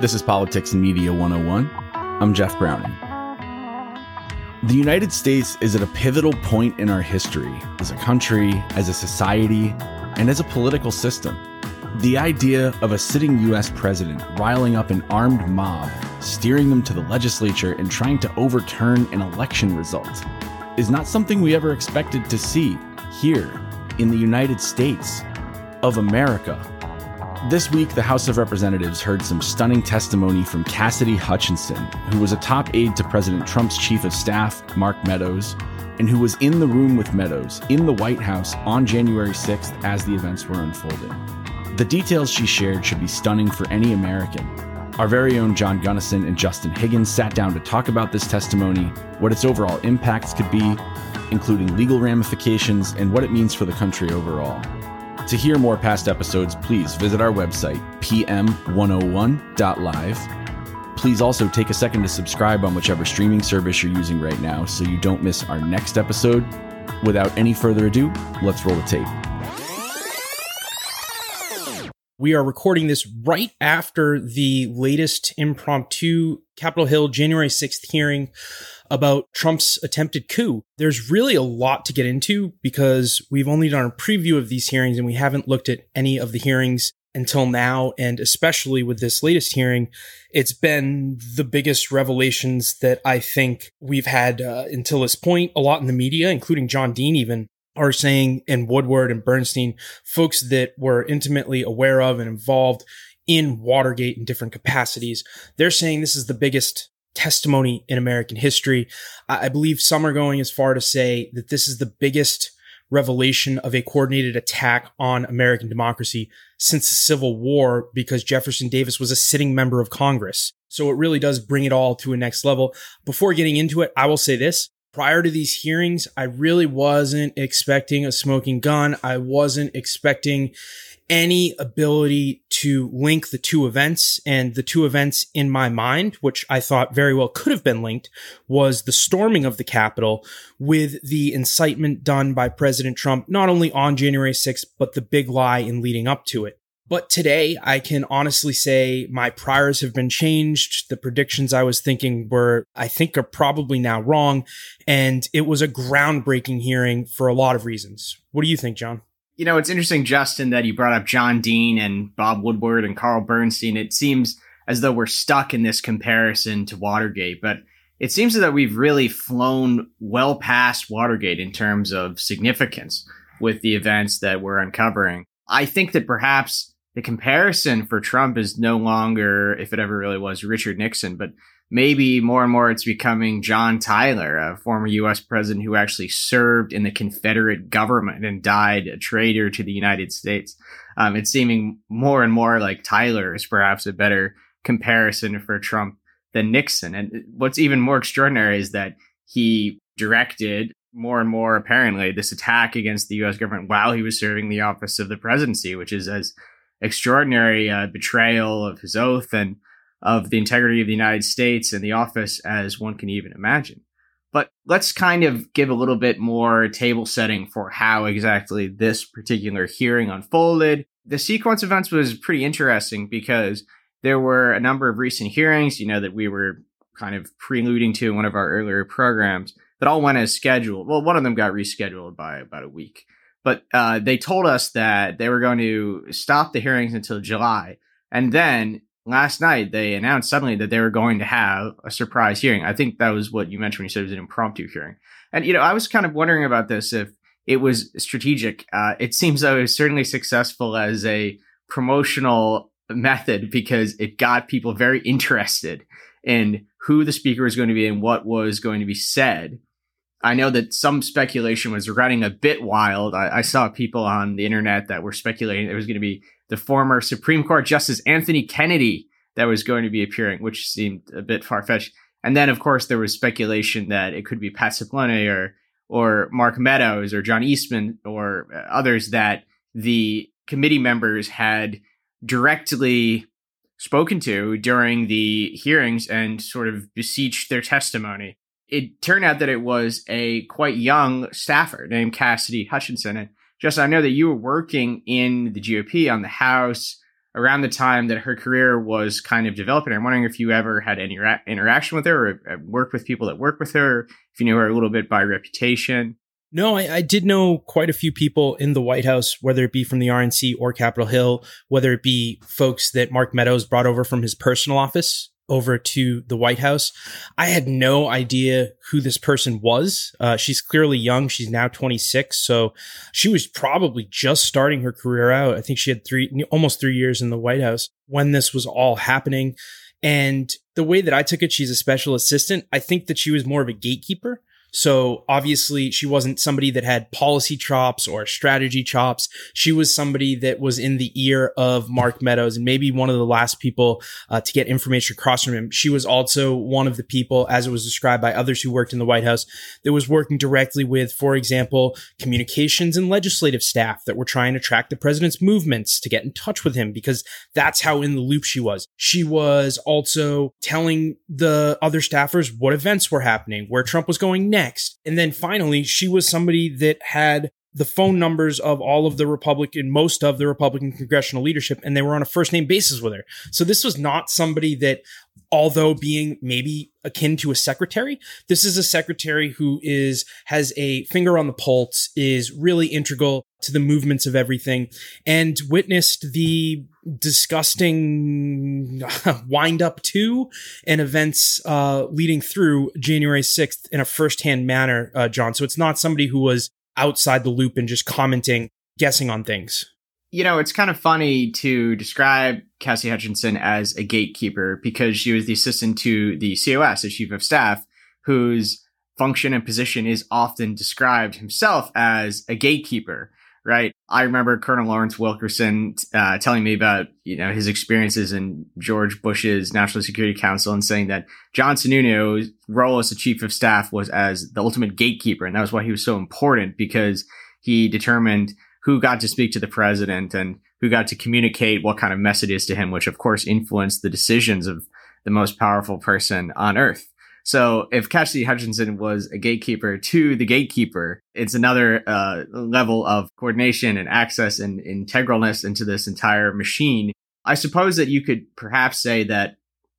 This is Politics and Media 101. I'm Jeff Browning. The United States is at a pivotal point in our history as a country, as a society, and as a political system. The idea of a sitting US president riling up an armed mob, steering them to the legislature, and trying to overturn an election result is not something we ever expected to see here in the United States of America. This week, the House of Representatives heard some stunning testimony from Cassidy Hutchinson, who was a top aide to President Trump's chief of staff, Mark Meadows, and who was in the room with Meadows in the White House on January 6th as the events were unfolding. The details she shared should be stunning for any American. Our very own John Gunnison and Justin Higgins sat down to talk about this testimony, what its overall impacts could be, including legal ramifications, and what it means for the country overall. To hear more past episodes, please visit our website, pm101.live. Please also take a second to subscribe on whichever streaming service you're using right now so you don't miss our next episode. Without any further ado, let's roll the tape. We are recording this right after the latest impromptu Capitol Hill January 6th hearing about Trump's attempted coup. There's really a lot to get into because we've only done a preview of these hearings and we haven't looked at any of the hearings until now. And especially with this latest hearing, it's been the biggest revelations that I think we've had uh, until this point. A lot in the media, including John Dean, even are saying, and Woodward and Bernstein, folks that were intimately aware of and involved in Watergate in different capacities. They're saying this is the biggest testimony in American history. I believe some are going as far to say that this is the biggest revelation of a coordinated attack on American democracy since the Civil War because Jefferson Davis was a sitting member of Congress. So it really does bring it all to a next level. Before getting into it, I will say this. Prior to these hearings, I really wasn't expecting a smoking gun. I wasn't expecting any ability to link the two events and the two events in my mind, which I thought very well could have been linked, was the storming of the Capitol with the incitement done by President Trump, not only on January 6th, but the big lie in leading up to it. But today, I can honestly say my priors have been changed. The predictions I was thinking were, I think, are probably now wrong. And it was a groundbreaking hearing for a lot of reasons. What do you think, John? You know, it's interesting, Justin, that you brought up John Dean and Bob Woodward and Carl Bernstein. It seems as though we're stuck in this comparison to Watergate, but it seems that we've really flown well past Watergate in terms of significance with the events that we're uncovering. I think that perhaps the comparison for Trump is no longer, if it ever really was, Richard Nixon, but maybe more and more it's becoming John Tyler, a former U.S. president who actually served in the Confederate government and died a traitor to the United States. Um, it's seeming more and more like Tyler is perhaps a better comparison for Trump than Nixon. And what's even more extraordinary is that he directed more and more apparently this attack against the U.S. government while he was serving the office of the presidency, which is as extraordinary uh, betrayal of his oath and of the integrity of the United States and the office as one can even imagine. But let's kind of give a little bit more table setting for how exactly this particular hearing unfolded. The sequence of events was pretty interesting because there were a number of recent hearings, you know, that we were kind of preluding to in one of our earlier programs that all went as scheduled. Well, one of them got rescheduled by about a week, but uh, they told us that they were going to stop the hearings until July. And then last night they announced suddenly that they were going to have a surprise hearing. I think that was what you mentioned when you said it was an impromptu hearing. And, you know, I was kind of wondering about this if it was strategic. Uh, it seems though it was certainly successful as a promotional method because it got people very interested in who the speaker was going to be and what was going to be said. I know that some speculation was running a bit wild. I, I saw people on the internet that were speculating it was going to be the former Supreme Court Justice Anthony Kennedy that was going to be appearing, which seemed a bit far fetched. And then, of course, there was speculation that it could be Pat Cipollone or or Mark Meadows or John Eastman or uh, others that the committee members had directly spoken to during the hearings and sort of beseeched their testimony. It turned out that it was a quite young staffer named Cassidy Hutchinson. And Justin, I know that you were working in the GOP on the House around the time that her career was kind of developing. I'm wondering if you ever had any ra- interaction with her or uh, worked with people that work with her, if you knew her a little bit by reputation. No, I, I, did know quite a few people in the White House, whether it be from the RNC or Capitol Hill, whether it be folks that Mark Meadows brought over from his personal office over to the White House. I had no idea who this person was. Uh, she's clearly young. She's now 26. So she was probably just starting her career out. I think she had three, almost three years in the White House when this was all happening. And the way that I took it, she's a special assistant. I think that she was more of a gatekeeper. So obviously she wasn't somebody that had policy chops or strategy chops. She was somebody that was in the ear of Mark Meadows and maybe one of the last people uh, to get information across from him. She was also one of the people, as it was described by others who worked in the White House, that was working directly with, for example, communications and legislative staff that were trying to track the president's movements to get in touch with him because that's how in the loop she was. She was also telling the other staffers what events were happening, where Trump was going next next. And then finally, she was somebody that had the phone numbers of all of the Republican, most of the Republican congressional leadership, and they were on a first name basis with her. So this was not somebody that, although being maybe akin to a secretary, this is a secretary who is, has a finger on the pulse, is really integral to the movements of everything, and witnessed the disgusting wind up to and events uh, leading through January 6th in a firsthand manner, uh, John. So it's not somebody who was outside the loop and just commenting, guessing on things. You know, it's kind of funny to describe Cassie Hutchinson as a gatekeeper because she was the assistant to the COS, the chief of staff, whose function and position is often described himself as a gatekeeper right? I remember Colonel Lawrence Wilkerson uh, telling me about you know his experiences in George Bush's National Security Council and saying that John Sununu's role as the chief of staff was as the ultimate gatekeeper, and that was why he was so important because he determined who got to speak to the president and who got to communicate what kind of messages to him, which of course influenced the decisions of the most powerful person on earth. So if Cassidy Hutchinson was a gatekeeper to the gatekeeper, it's another uh, level of coordination and access and integralness into this entire machine. I suppose that you could perhaps say that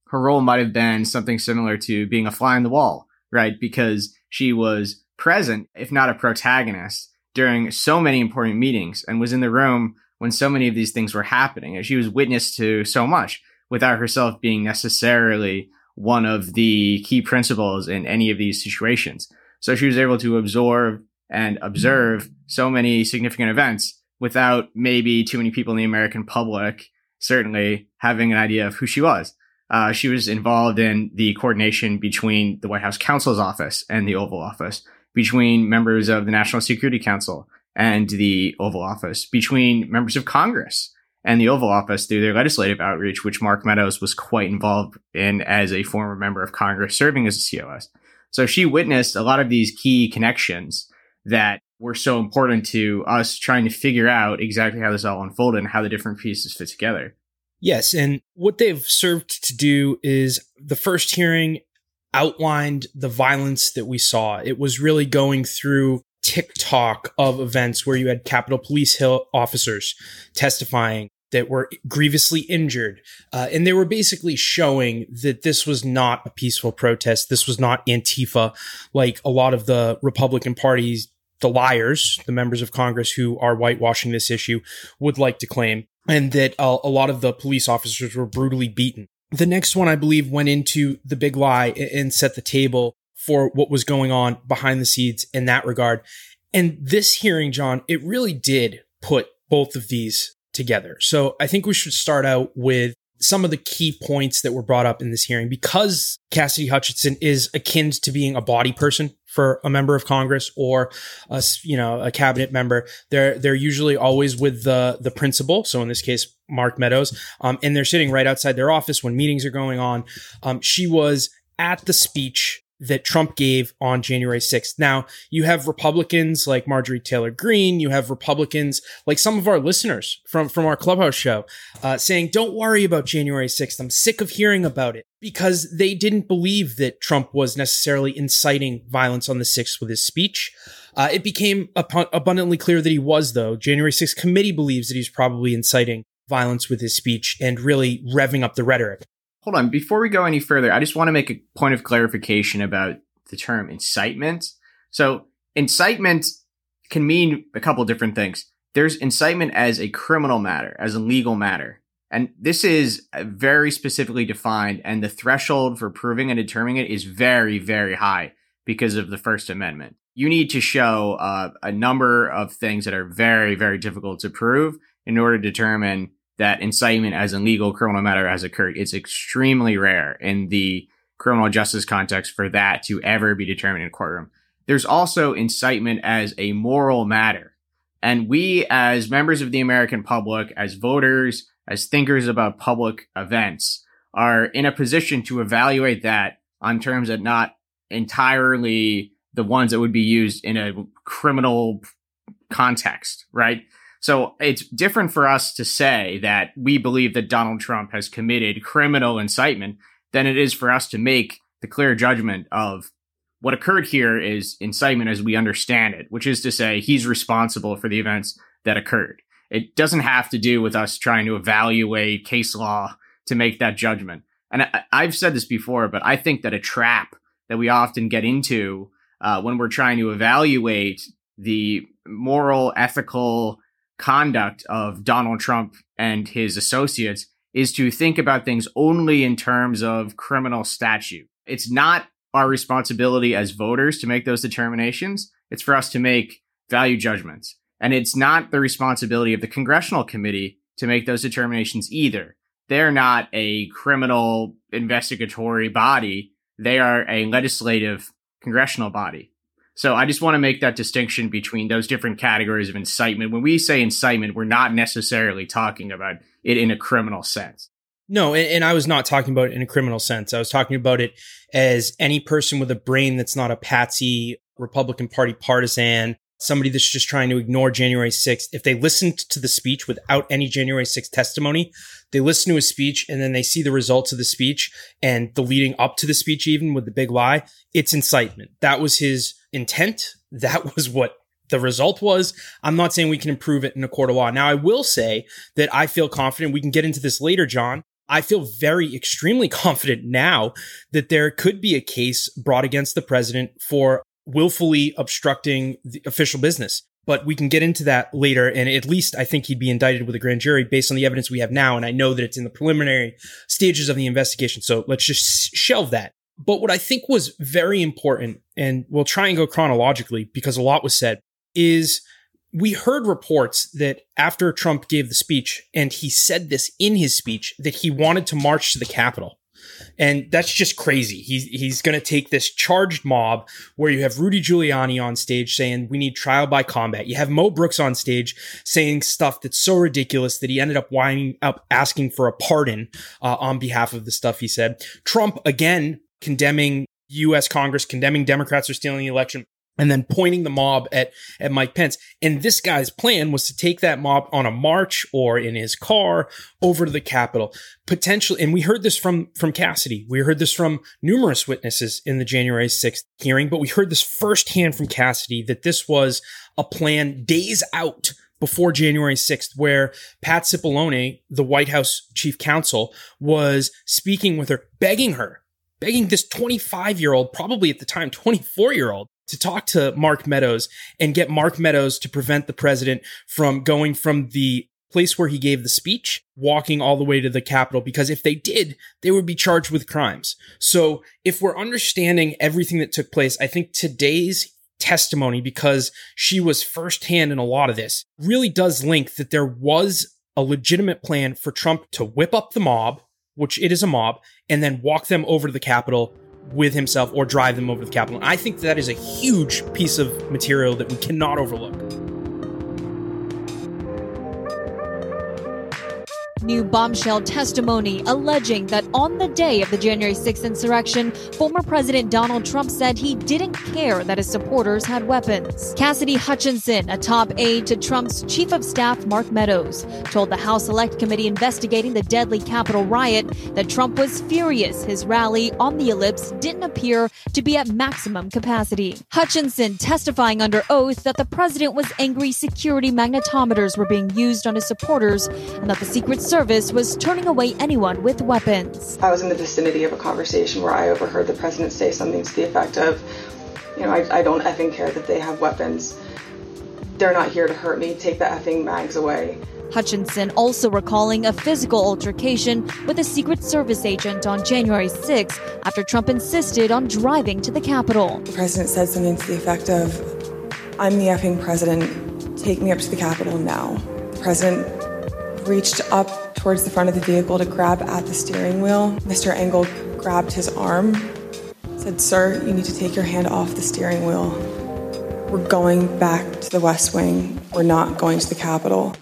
her role might have been something similar to being a fly on the wall, right? Because she was present, if not a protagonist, during so many important meetings and was in the room when so many of these things were happening. And she was witness to so much without herself being necessarily one of the key principles in any of these situations. So she was able to absorb and observe so many significant events without maybe too many people in the American public certainly having an idea of who she was. Uh, she was involved in the coordination between the White House counsel's office and the Oval Office, between members of the National Security Council and the Oval Office, between members of Congress and the Oval Office through their legislative outreach, which Mark Meadows was quite involved in as a former member of Congress serving as a COS. So she witnessed a lot of these key connections that were so important to us trying to figure out exactly how this all unfolded and how the different pieces fit together. Yes. And what they've served to do is the first hearing outlined the violence that we saw. It was really going through tick-tock of events where you had Capitol Police Hill officers testifying that were grievously injured. Uh, and they were basically showing that this was not a peaceful protest. This was not Antifa, like a lot of the Republican parties, the liars, the members of Congress who are whitewashing this issue would like to claim. And that uh, a lot of the police officers were brutally beaten. The next one, I believe, went into the big lie and set the table for what was going on behind the scenes in that regard. And this hearing, John, it really did put both of these together. So I think we should start out with some of the key points that were brought up in this hearing because Cassidy Hutchinson is akin to being a body person for a member of Congress or a, you know, a cabinet member. They're, they're usually always with the, the principal. So in this case, Mark Meadows, um, and they're sitting right outside their office when meetings are going on. Um, she was at the speech that Trump gave on January 6th. Now, you have Republicans like Marjorie Taylor Greene, you have Republicans like some of our listeners from, from our clubhouse show uh, saying, don't worry about January 6th. I'm sick of hearing about it because they didn't believe that Trump was necessarily inciting violence on the 6th with his speech. Uh, it became ab- abundantly clear that he was, though. January 6th committee believes that he's probably inciting violence with his speech and really revving up the rhetoric. Hold on. Before we go any further, I just want to make a point of clarification about the term incitement. So, incitement can mean a couple different things. There's incitement as a criminal matter, as a legal matter. And this is very specifically defined, and the threshold for proving and determining it is very, very high because of the First Amendment. You need to show uh, a number of things that are very, very difficult to prove in order to determine that incitement as a legal criminal matter has occurred. It's extremely rare in the criminal justice context for that to ever be determined in a courtroom. There's also incitement as a moral matter. And we, as members of the American public, as voters, as thinkers about public events, are in a position to evaluate that on terms that not entirely the ones that would be used in a criminal context, right? So it's different for us to say that we believe that Donald Trump has committed criminal incitement than it is for us to make the clear judgment of what occurred here is incitement as we understand it, which is to say he's responsible for the events that occurred. It doesn't have to do with us trying to evaluate case law to make that judgment. And I, have said this before, but I think that a trap that we often get into uh, when we're trying to evaluate the moral, ethical, conduct of Donald Trump and his associates is to think about things only in terms of criminal statute. It's not our responsibility as voters to make those determinations. It's for us to make value judgments. And it's not the responsibility of the congressional committee to make those determinations either. They're not a criminal investigatory body. They are a legislative congressional body. So I just want to make that distinction between those different categories of incitement. When we say incitement, we're not necessarily talking about it in a criminal sense. No, and, I was not talking about it in a criminal sense. I was talking about it as any person with a brain that's not a patsy Republican Party partisan, somebody that's just trying to ignore January 6th. If they listened to the speech without any January 6th testimony, they listen to his speech and then they see the results of the speech and the leading up to the speech, even with the big lie, it's incitement. That was his intent. That was what the result was. I'm not saying we can improve it in a court of law. Now, I will say that I feel confident. We can get into this later, John. I feel very extremely confident now that there could be a case brought against the president for willfully obstructing the official business. But we can get into that later. And at least I think he'd be indicted with a grand jury based on the evidence we have now. And I know that it's in the preliminary stages of the investigation. So let's just shelve that. But what I think was very important, and we'll try and go chronologically because a lot was said, is we heard reports that after Trump gave the speech, and he said this in his speech, that he wanted to march to the Capitol. And that's just crazy. He's, he's going to take this charged mob where you have Rudy Giuliani on stage saying we need trial by combat. You have Mo Brooks on stage saying stuff that's so ridiculous that he ended up winding up asking for a pardon uh, on behalf of the stuff he said. Trump again condemning U.S. Congress, condemning Democrats for stealing the election, and then pointing the mob at, at Mike Pence. And this guy's plan was to take that mob on a march or in his car over to the Capitol. Potentially, and we heard this from, from Cassidy. We heard this from numerous witnesses in the January 6th hearing, but we heard this firsthand from Cassidy that this was a plan days out before January 6th, where Pat Cipollone, the White House chief counsel, was speaking with her, begging her begging this 25 year old, probably at the time 24 year old, to talk to Mark Meadows and get Mark Meadows to prevent the president from going from the place where he gave the speech, walking all the way to the Capitol, because if they did, they would be charged with crimes. So if we're understanding everything that took place, I think today's testimony, because she was firsthand in a lot of this, really does link that there was a legitimate plan for Trump to whip up the mob, which it is a mob, and then walk them over to the Capitol with himself or drive them over to the Capitol. And I think that is a huge piece of material that we cannot overlook. New bombshell testimony alleging that on the day of the January 6th insurrection, former President Donald Trump said he didn't care that his supporters had weapons. Cassidy Hutchinson, a top aide to Trump's chief of staff Mark Meadows, told the House Select Committee investigating the deadly Capitol riot that Trump was furious his rally on the ellipse didn't appear to be at maximum capacity. Hutchinson testifying under oath that the president was angry security magnetometers were being used on his supporters and that the Secret Service was turning away anyone with weapons. I was in the vicinity of a conversation where I overheard the president say something to the effect of, you know, I, I don't effing care that they have weapons. They're not here to hurt me. Take the effing mags away. Hutchinson also recalling a physical altercation with a Secret Service agent on January 6 after Trump insisted on driving to the Capitol. The president said something to the effect of, I'm the effing president. Take me up to the Capitol now. The president reached up towards the front of the vehicle to grab at the steering wheel. Mr. Engel grabbed his arm, said, Sir, you need to take your hand off the steering wheel. We're going back to the West Wing. We're not going to the Capitol.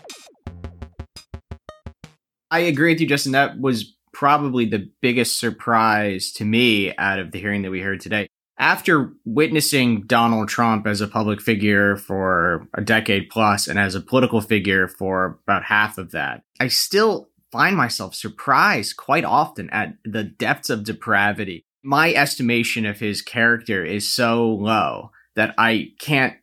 I agree with you, Justin. That was probably the biggest surprise to me out of the hearing that we heard today. After witnessing Donald Trump as a public figure for a decade plus and as a political figure for about half of that, I still find myself surprised quite often at the depths of depravity. My estimation of his character is so low that I can't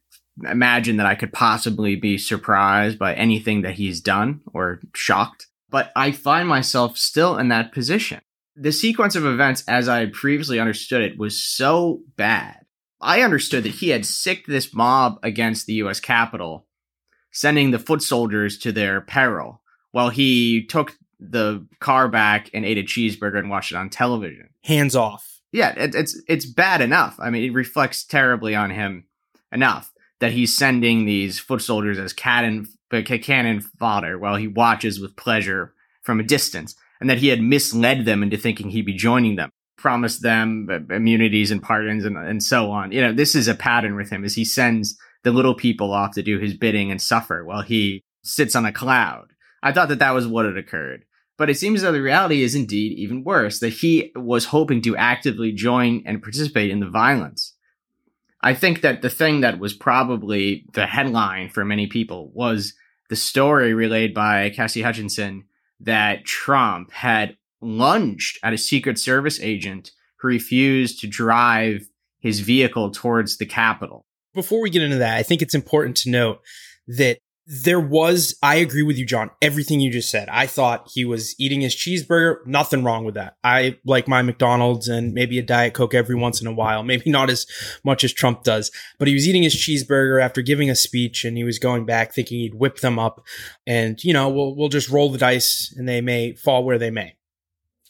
imagine that I could possibly be surprised by anything that he's done or shocked but I find myself still in that position. The sequence of events, as I previously understood it, was so bad. I understood that he had sicked this mob against the US Capitol, sending the foot soldiers to their peril, while he took the car back and ate a cheeseburger and watched it on television. Hands off. Yeah, it, it's it's bad enough. I mean, it reflects terribly on him enough that he's sending these foot soldiers as cannon cannon fodder while he watches with pleasure from a distance, and that he had misled them into thinking he'd be joining them, promised them uh, immunities and pardons and, and so on. You know, this is a pattern with him as he sends the little people off to do his bidding and suffer while he sits on a cloud. I thought that that was what had occurred. But it seems that the reality is indeed even worse, that he was hoping to actively join and participate in the violence. I think that the thing that was probably the headline for many people was the story relayed by Cassie Hutchinson that Trump had lunged at a Secret Service agent who refused to drive his vehicle towards the Capitol. Before we get into that, I think it's important to note that there was, I agree with you, John, everything you just said. I thought he was eating his cheeseburger. Nothing wrong with that. I like my McDonald's and maybe a Diet Coke every once in a while. Maybe not as much as Trump does, but he was eating his cheeseburger after giving a speech and he was going back thinking he'd whip them up and, you know, we'll, we'll just roll the dice and they may fall where they may.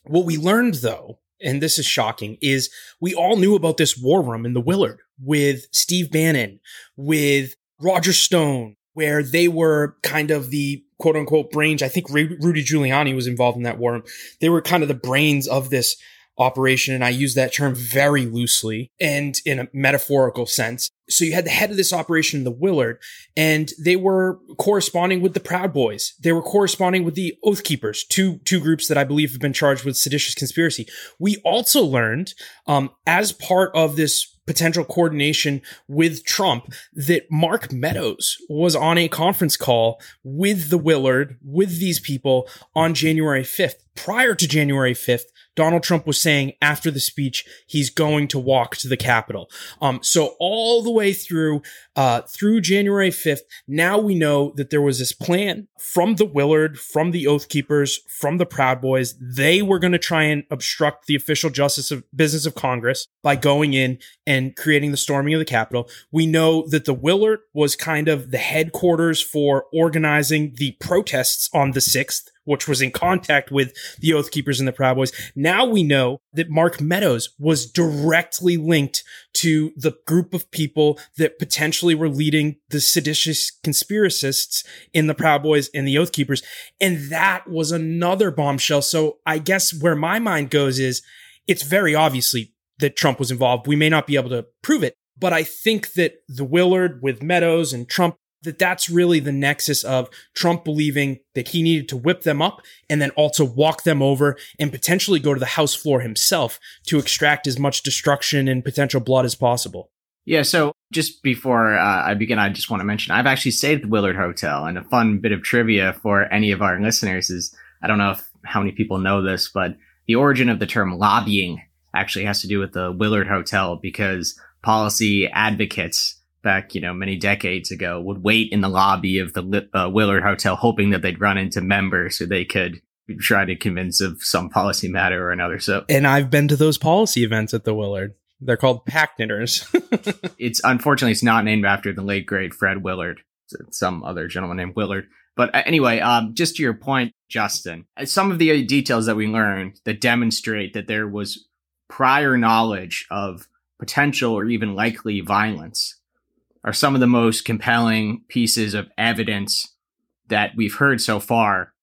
What we learned though, and this is shocking, is we all knew about this war room in the Willard with Steve Bannon, with Roger Stone, where they were kind of the quote unquote brains. I think Rudy Giuliani was involved in that war. They were kind of the brains of this operation. And I use that term very loosely and in a metaphorical sense. So you had the head of this operation, the Willard, and they were corresponding with the Proud Boys. They were corresponding with the Oath Keepers, two, two groups that I believe have been charged with seditious conspiracy. We also learned, um, as part of this potential coordination with Trump that Mark Meadows was on a conference call with the Willard, with these people on January 5th. Prior to January 5th, Donald Trump was saying after the speech he's going to walk to the Capitol. Um, so all the way through uh, through January 5th, now we know that there was this plan from the Willard, from the Oath Keepers, from the Proud Boys. They were going to try and obstruct the official justice of business of Congress by going in and creating the storming of the Capitol. We know that the Willard was kind of the headquarters for organizing the protests on the 6th which was in contact with the Oath Keepers and the Proud Boys. Now we know that Mark Meadows was directly linked to the group of people that potentially were leading the seditious conspiracists in the Proud Boys and the Oath Keepers. And that was another bombshell. So I guess where my mind goes is it's very obviously that Trump was involved. We may not be able to prove it, but I think that the Willard with Meadows and Trump that that's really the nexus of Trump believing that he needed to whip them up and then also walk them over and potentially go to the House floor himself to extract as much destruction and potential blood as possible. Yeah, so just before uh, I begin, I just want to mention I've actually stayed at the Willard Hotel, and a fun bit of trivia for any of our listeners is I don't know if how many people know this, but the origin of the term lobbying actually has to do with the Willard Hotel because policy advocates back, you know, many decades ago would wait in the lobby of the uh, Willard Hotel hoping that they'd run into members who they could try to convince of some policy matter or another. So, and I've been to those policy events at the Willard. They're called pack knitters. it's unfortunately it's not named after the late great Fred Willard. It's some other gentleman named Willard. But uh, anyway, um, just to your point, Justin, uh, some of the details that we learned that demonstrate that there was prior knowledge of potential or even likely violence are some of the most compelling pieces of evidence that we've heard so far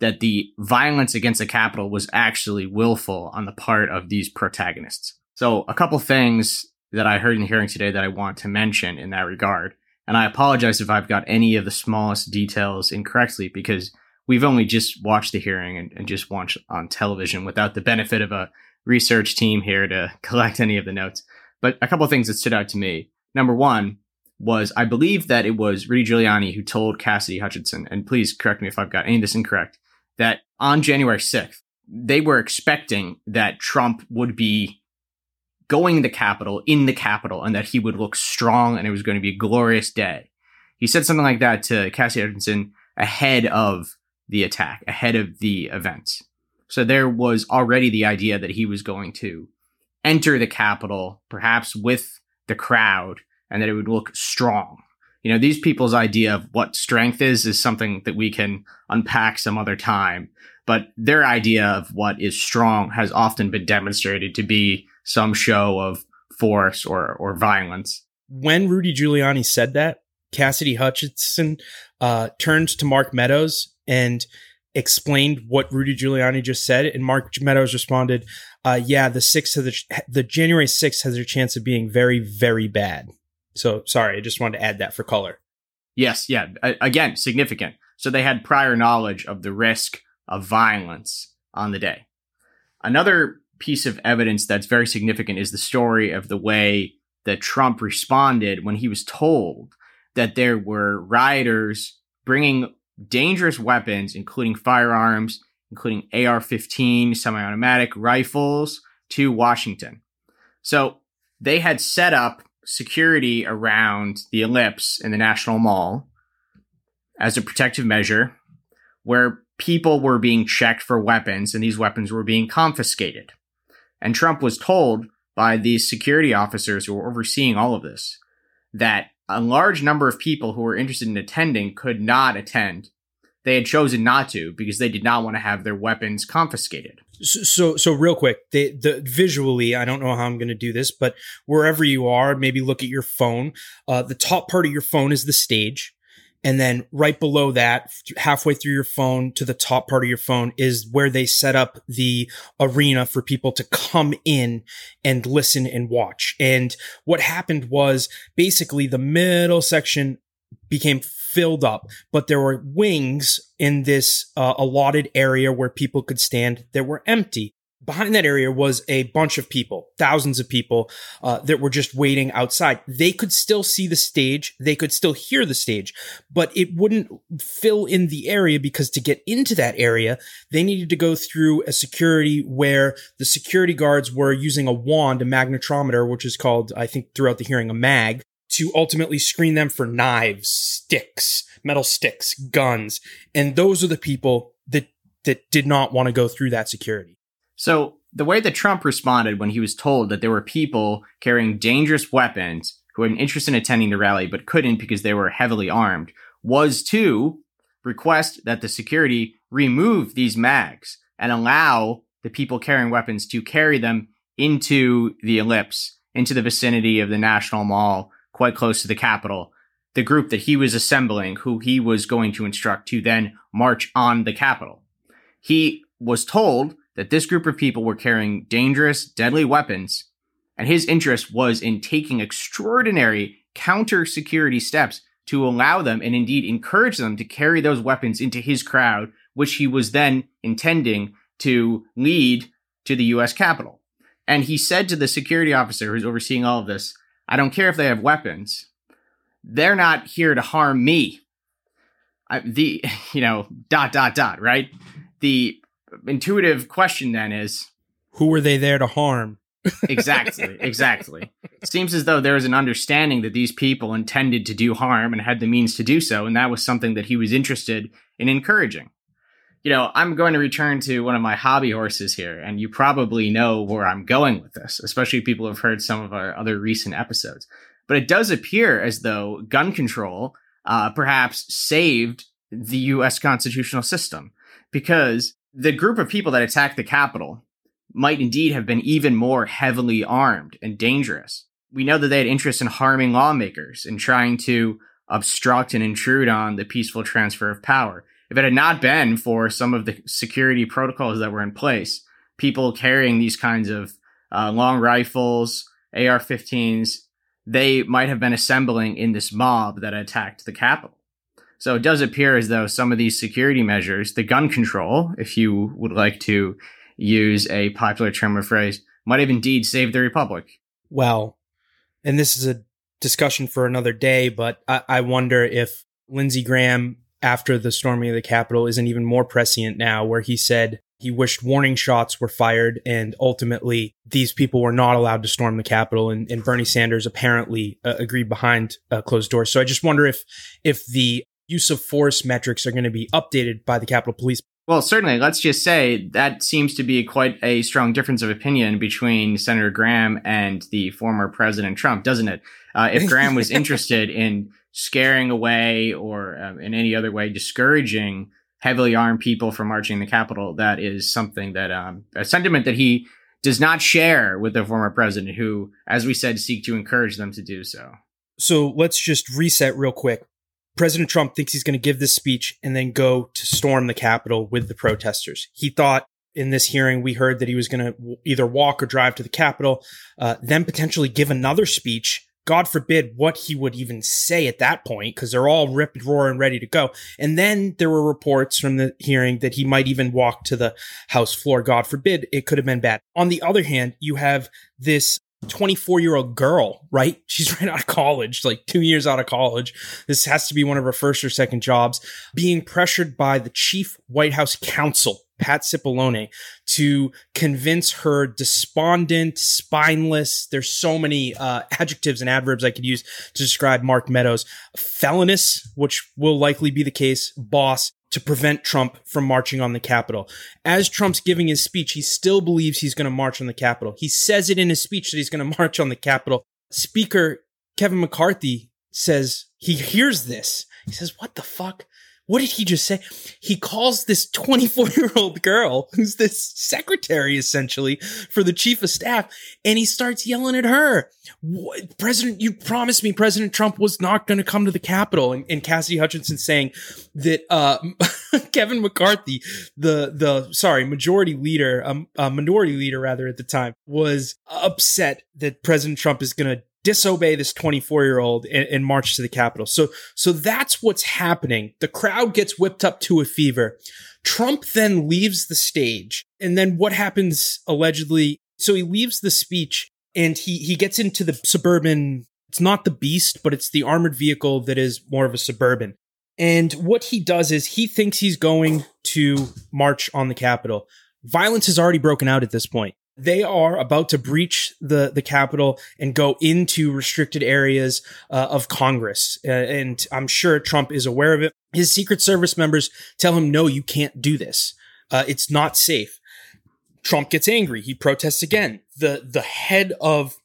that the violence against the Capitol was actually willful on the part of these protagonists. So, a couple things that I heard in the hearing today that I want to mention in that regard. And I apologize if I've got any of the smallest details incorrectly because we've only just watched the hearing and, and just watched on television without the benefit of a research team here to collect any of the notes. But a couple things that stood out to me. Number one was I believe that it was Rudy Giuliani who told Cassidy Hutchinson, and please correct me if I've got any of this incorrect, that on January 6th, they were expecting that Trump would be going to the Capitol in the Capitol and that he would look strong and it was going to be a glorious day. He said something like that to Cassidy Hutchinson ahead of the attack, ahead of the event. So there was already the idea that he was going to enter the Capitol, perhaps with the crowd, and that it would look strong. You know, these people's idea of what strength is is something that we can unpack some other time. But their idea of what is strong has often been demonstrated to be some show of force or or violence. When Rudy Giuliani said that, Cassidy Hutchinson uh, turned to Mark Meadows and explained what Rudy Giuliani just said, and Mark Meadows responded, uh, "Yeah, the sixth of the the January sixth has a chance of being very very bad." So sorry, I just wanted to add that for color. Yes, yeah, again, significant. So they had prior knowledge of the risk of violence on the day. Another piece of evidence that's very significant is the story of the way that Trump responded when he was told that there were rioters bringing dangerous weapons, including firearms, including AR 15, semi automatic rifles, to Washington. So they had set up security around the ellipse in the National Mall as a protective measure where people were being checked for weapons and these weapons were being confiscated. And Trump was told by these security officers who were overseeing all of this that a large number of people who were interested in attending could not attend. They had chosen not to because they did not want to have their weapons confiscated. So, so, real quick, the, the visually, I don't know how I'm going to do this, but wherever you are, maybe look at your phone. Uh, the top part of your phone is the stage. And then right below that, halfway through your phone to the top part of your phone is where they set up the arena for people to come in and listen and watch. And what happened was basically the middle section became filled up, but there were wings in this uh, allotted area where people could stand that were empty behind that area was a bunch of people, thousands of people uh, that were just waiting outside. They could still see the stage, they could still hear the stage, but it wouldn't fill in the area because to get into that area, they needed to go through a security where the security guards were using a wand, a magnetometer, which is called, I think, throughout the hearing, a mag. To ultimately screen them for knives, sticks, metal sticks, guns. And those are the people that, that did not want to go through that security. So, the way that Trump responded when he was told that there were people carrying dangerous weapons who had an interest in attending the rally but couldn't because they were heavily armed was to request that the security remove these mags and allow the people carrying weapons to carry them into the ellipse, into the vicinity of the National Mall, quite close to the Capitol. The group that he was assembling, who he was going to instruct to then march on the Capitol. He was told that this group of people were carrying dangerous, deadly weapons, and his interest was in taking extraordinary counter security steps to allow them and indeed encourage them to carry those weapons into his crowd, which he was then intending to lead to the US Capitol. And he said to the security officer who's overseeing all of this, I don't care if they have weapons. They're not here to harm me. I, the, you know, dot, dot, dot, right? The intuitive question then is Who were they there to harm? exactly, exactly. It seems as though there was an understanding that these people intended to do harm and had the means to do so, and that was something that he was interested in encouraging. You know, I'm going to return to one of my hobby horses here, and you probably know where I'm going with this, especially people who have heard some of our other recent episodes. But it does appear as though gun control uh, perhaps saved the U.S. constitutional system because the group of people that attacked the Capitol might indeed have been even more heavily armed and dangerous. We know that they had interest in harming lawmakers and trying to obstruct and intrude on the peaceful transfer of power. If it had not been for some of the security protocols that were in place, people carrying these kinds of uh, long rifles, AR 15s, they might have been assembling in this mob that attacked the Capitol. So it does appear as though some of these security measures, the gun control, if you would like to use a popular term or phrase, might have indeed saved the Republic. Well, and this is a discussion for another day, but I, I wonder if Lindsey Graham, after the storming of the Capitol, isn't even more prescient now, where he said he wished warning shots were fired and ultimately these people were not allowed to storm the Capitol. And, and Bernie Sanders apparently uh, agreed behind uh, closed doors. So I just wonder if, if the use of force metrics are going to be updated by the Capitol Police. Well, certainly. Let's just say that seems to be quite a strong difference of opinion between Senator Graham and the former President Trump, doesn't it? Uh, if Graham was interested in scaring away or um, in any other way discouraging heavily armed people from marching in the Capitol, that is something that um, a sentiment that he does not share with the former president, who, as we said, seek to encourage them to do so. So let's just reset real quick. President Trump thinks he's going to give this speech and then go to storm the Capitol with the protesters. He thought in this hearing, we heard that he was going to either walk or drive to the Capitol, uh, then potentially give another speech. God forbid what he would even say at that point, because they're all ripped, roaring, ready to go. And then there were reports from the hearing that he might even walk to the House floor. God forbid it could have been bad. On the other hand, you have this 24 year old girl, right? She's right out of college, like two years out of college. This has to be one of her first or second jobs, being pressured by the chief White House counsel, Pat Cipollone, to convince her despondent, spineless. There's so many uh, adjectives and adverbs I could use to describe Mark Meadows. Felonious, which will likely be the case, boss, to prevent Trump from marching on the Capitol. As Trump's giving his speech, he still believes he's going to march on the Capitol. He says it in his speech that he's going to march on the Capitol. Speaker Kevin McCarthy says he hears this. He says, What the fuck? What did he just say? He calls this 24 year old girl, who's this secretary essentially for the chief of staff, and he starts yelling at her. What, President, you promised me President Trump was not going to come to the Capitol. And, and Cassidy Hutchinson saying that uh, Kevin McCarthy, the the sorry majority leader, um, uh, minority leader rather at the time, was upset that President Trump is going to disobey this 24 year old and, and, march to the Capitol. So, so that's what's happening. The crowd gets whipped up to a fever. Trump then leaves the stage. And then what happens allegedly? So he leaves the speech and he, he gets into the suburban. It's not the beast, but it's the armored vehicle that is more of a suburban. And what he does is he thinks he's going to march on the Capitol. Violence has already broken out at this point they are about to breach the the Capitol and go into restricted areas uh, of Congress, uh, and I'm sure Trump is aware of it. His Secret Service members tell him, "No, you can't do this. Uh, it's not safe." Trump gets angry. He protests again. the The head of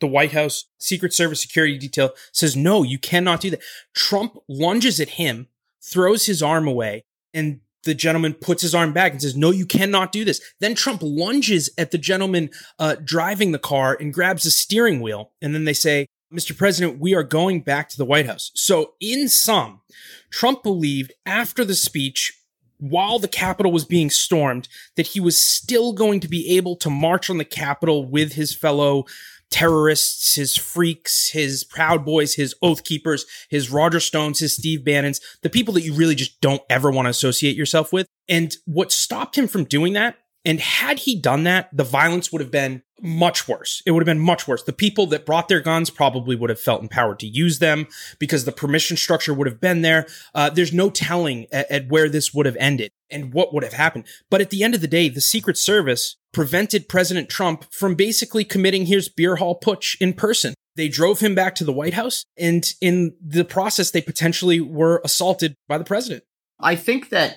the White House Secret Service security detail says, "No, you cannot do that." Trump lunges at him, throws his arm away, and the gentleman puts his arm back and says, No, you cannot do this. Then Trump lunges at the gentleman uh, driving the car and grabs the steering wheel. And then they say, Mr. President, we are going back to the White House. So, in sum, Trump believed after the speech, while the Capitol was being stormed, that he was still going to be able to march on the Capitol with his fellow terrorists, his freaks, his Proud Boys, his Oath Keepers, his Roger Stones, his Steve Bannons, the people that you really just don't ever want to associate yourself with. And what stopped him from doing that and had he done that, the violence would have been much worse. It would have been much worse. The people that brought their guns probably would have felt empowered to use them because the permission structure would have been there. Uh, there's no telling at, at where this would have ended and what would have happened. But at the end of the day, the Secret Service prevented President Trump from basically committing his beer hall putsch in person. They drove him back to the White House, and in the process, they potentially were assaulted by the president. I think that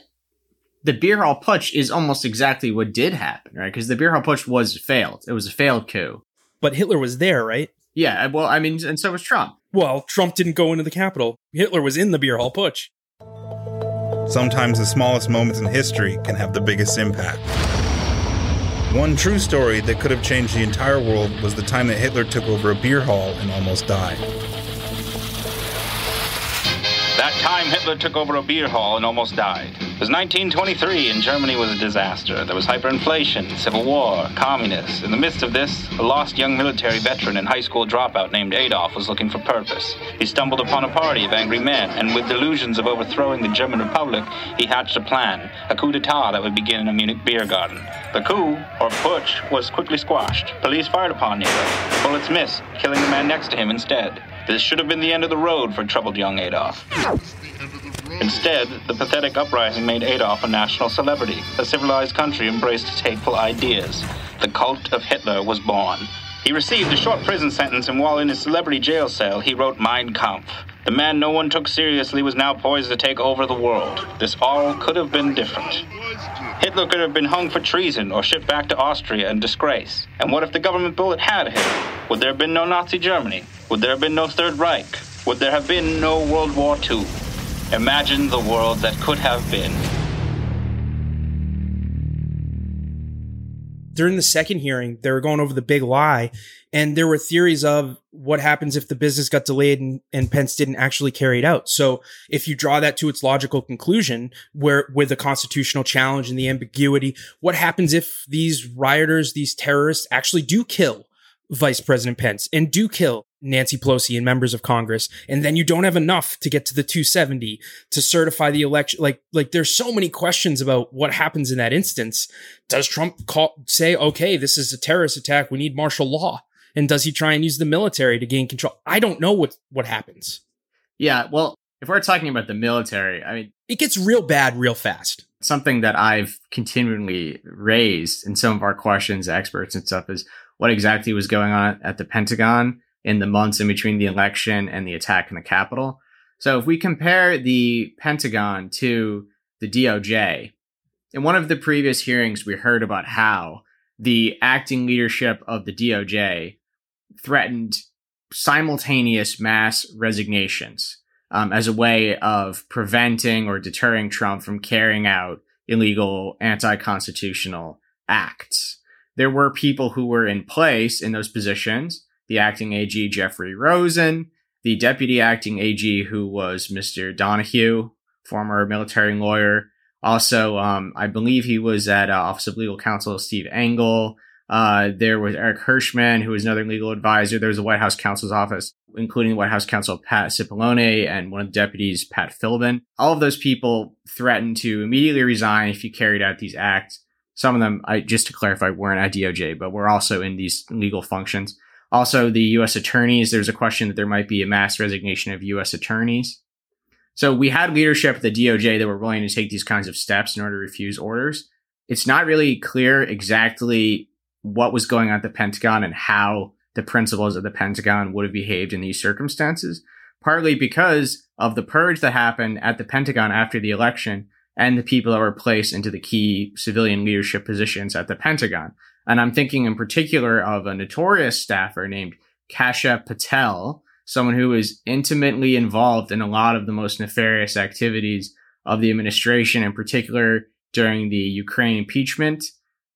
the beer hall putsch is almost exactly what did happen, right? Because the beer hall putsch was failed. It was a failed coup. But Hitler was there, right? Yeah, well, I mean, and so was Trump. Well, Trump didn't go into the Capitol. Hitler was in the beer hall putsch. Sometimes the smallest moments in history can have the biggest impact. One true story that could have changed the entire world was the time that Hitler took over a beer hall and almost died. That time Hitler took over a beer hall and almost died. It was 1923 and Germany was a disaster. There was hyperinflation, civil war, communists. In the midst of this, a lost young military veteran and high school dropout named Adolf was looking for purpose. He stumbled upon a party of angry men, and with delusions of overthrowing the German Republic, he hatched a plan, a coup d'etat that would begin in a Munich beer garden. The coup, or putsch, was quickly squashed. Police fired upon Hitler. Bullets missed, killing the man next to him instead. This should have been the end of the road for troubled young Adolf. Instead, the pathetic uprising made Adolf a national celebrity. A civilized country embraced his hateful ideas. The cult of Hitler was born. He received a short prison sentence, and while in his celebrity jail cell, he wrote Mein Kampf. The man no one took seriously was now poised to take over the world. This all could have been different. Hitler could have been hung for treason or shipped back to Austria in disgrace. And what if the government bullet had hit? Would there have been no Nazi Germany? Would there have been no Third Reich? Would there have been no World War II? Imagine the world that could have been. During the second hearing, they were going over the big lie, and there were theories of what happens if the business got delayed and, and Pence didn't actually carry it out. So if you draw that to its logical conclusion, where with the constitutional challenge and the ambiguity, what happens if these rioters, these terrorists actually do kill Vice President Pence and do kill Nancy Pelosi and members of Congress, and then you don't have enough to get to the 270 to certify the election. Like, like there's so many questions about what happens in that instance. Does Trump call, say, okay, this is a terrorist attack. We need martial law. And does he try and use the military to gain control? I don't know what, what happens. Yeah. Well, if we're talking about the military, I mean, it gets real bad real fast. Something that I've continually raised in some of our questions, experts and stuff is what exactly was going on at the Pentagon in the months in between the election and the attack in the Capitol. So if we compare the Pentagon to the DOJ, in one of the previous hearings, we heard about how the acting leadership of the DOJ threatened simultaneous mass resignations um, as a way of preventing or deterring Trump from carrying out illegal anti constitutional acts. There were people who were in place in those positions the acting AG Jeffrey Rosen, the deputy acting AG who was Mr. Donoghue, former military lawyer. Also, um, I believe he was at uh, Office of Legal Counsel Steve Engel. Uh, there was Eric Herschmann, who was another legal advisor. There was the White House counsel's office, including White House counsel Pat Cipollone and one of the deputies, Pat Philbin. All of those people threatened to immediately resign if you carried out these acts. Some of them, I, just to clarify, weren't at DOJ, but were also in these legal functions. Also, the U.S. attorneys, there's a question that there might be a mass resignation of U.S. attorneys. So we had leadership at the DOJ that were willing to take these kinds of steps in order to refuse orders. It's not really clear exactly what was going on at the Pentagon and how the principals of the Pentagon would have behaved in these circumstances, partly because of the purge that happened at the Pentagon after the election and the people that were placed into the key civilian leadership positions at the Pentagon. And I'm thinking in particular of a notorious staffer named Kash Patel, someone who was intimately involved in a lot of the most nefarious activities of the administration, in particular during the Ukraine impeachment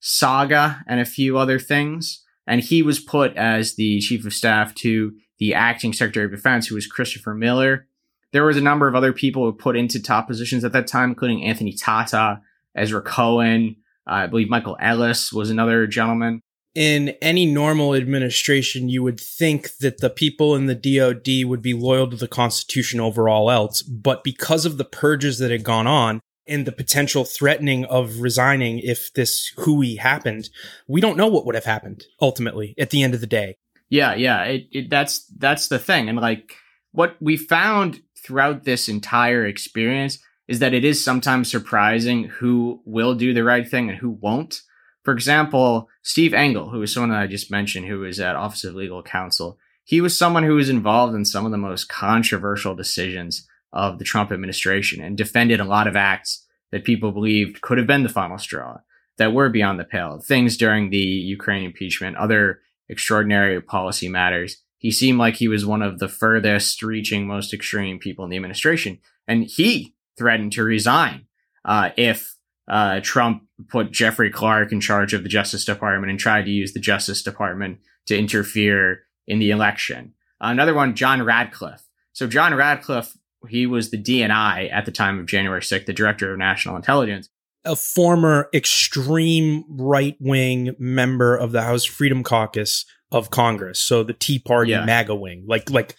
saga and a few other things. And he was put as the chief of staff to the acting secretary of defense, who was Christopher Miller. There was a number of other people who put into top positions at that time, including Anthony Tata, Ezra Cohen, uh, I believe Michael Ellis was another gentleman. in any normal administration, you would think that the people in the DOD would be loyal to the Constitution over all else. But because of the purges that had gone on and the potential threatening of resigning if this hui happened, we don't know what would have happened ultimately at the end of the day. Yeah, yeah, it, it, that's that's the thing, and like what we found throughout this entire experience is that it is sometimes surprising who will do the right thing and who won't. For example, Steve Engel, who is someone that I just mentioned, who was at Office of Legal Counsel, he was someone who was involved in some of the most controversial decisions of the Trump administration and defended a lot of acts that people believed could have been the final straw that were beyond the pale. Things during the Ukraine impeachment, other extraordinary policy matters. He seemed like he was one of the furthest reaching, most extreme people in the administration. And he threatened to resign uh, if uh, Trump put Jeffrey Clark in charge of the Justice Department and tried to use the Justice Department to interfere in the election. Another one, John Ratcliffe. So John Ratcliffe, he was the DNI at the time of January 6th, the Director of National Intelligence. A former extreme right wing member of the House Freedom Caucus of Congress. So the Tea Party yeah. MAGA wing. Like like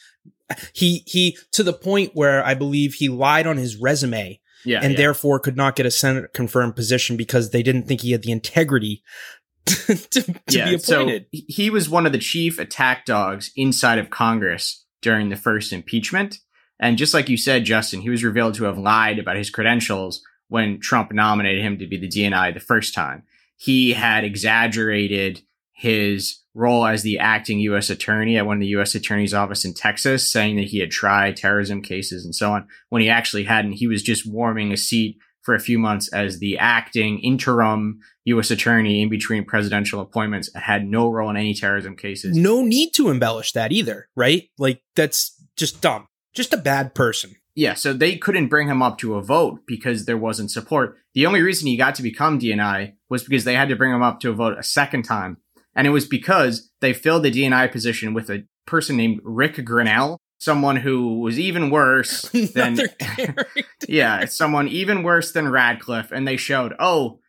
he he to the point where I believe he lied on his resume yeah, and yeah. therefore could not get a Senate confirmed position because they didn't think he had the integrity to, to yeah, be appointed. So he was one of the chief attack dogs inside of Congress during the first impeachment. And just like you said, Justin, he was revealed to have lied about his credentials when Trump nominated him to be the DNI the first time. He had exaggerated his role as the acting U.S. attorney at one of the U.S. attorney's office in Texas, saying that he had tried terrorism cases and so on, when he actually hadn't. He was just warming a seat for a few months as the acting interim U.S. attorney in between presidential appointments had no role in any terrorism cases. No need to embellish that either, right? Like, that's just dumb. Just a bad person. Yeah, so they couldn't bring him up to a vote because there wasn't support. The only reason he got to become DNI was because they had to bring him up to a vote a second time and it was because they filled the DNI position with a person named Rick Grenell, someone who was even worse than yeah, someone even worse than Ratcliffe. And they showed, oh,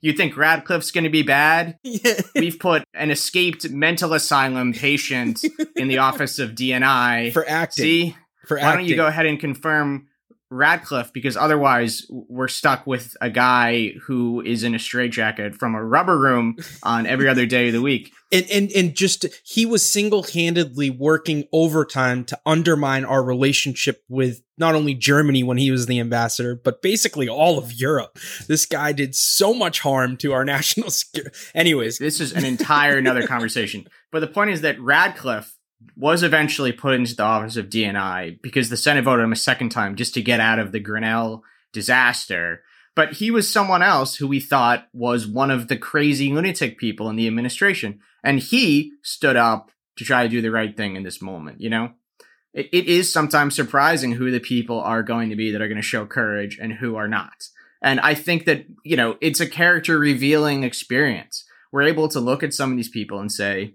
you think Ratcliffe's going to be bad? Yeah. We've put an escaped mental asylum patient in the office of DNI for acting. See, for why acting. don't you go ahead and confirm Ratcliffe because otherwise we're stuck with a guy who is in a straitjacket from a rubber room on every other day of the week. And, and and just he was single-handedly working overtime to undermine our relationship with not only Germany when he was the ambassador, but basically all of Europe. This guy did so much harm to our national security. Anyways, this is an entire another conversation. But the point is that Ratcliffe was eventually put into the office of DNI because the Senate voted him a second time just to get out of the Grenell disaster. But he was someone else who we thought was one of the crazy lunatic people in the administration. And he stood up to try to do the right thing in this moment, you know? It, it is sometimes surprising who the people are going to be that are going to show courage and who are not. And I think that, you know, it's a character revealing experience. We're able to look at some of these people and say,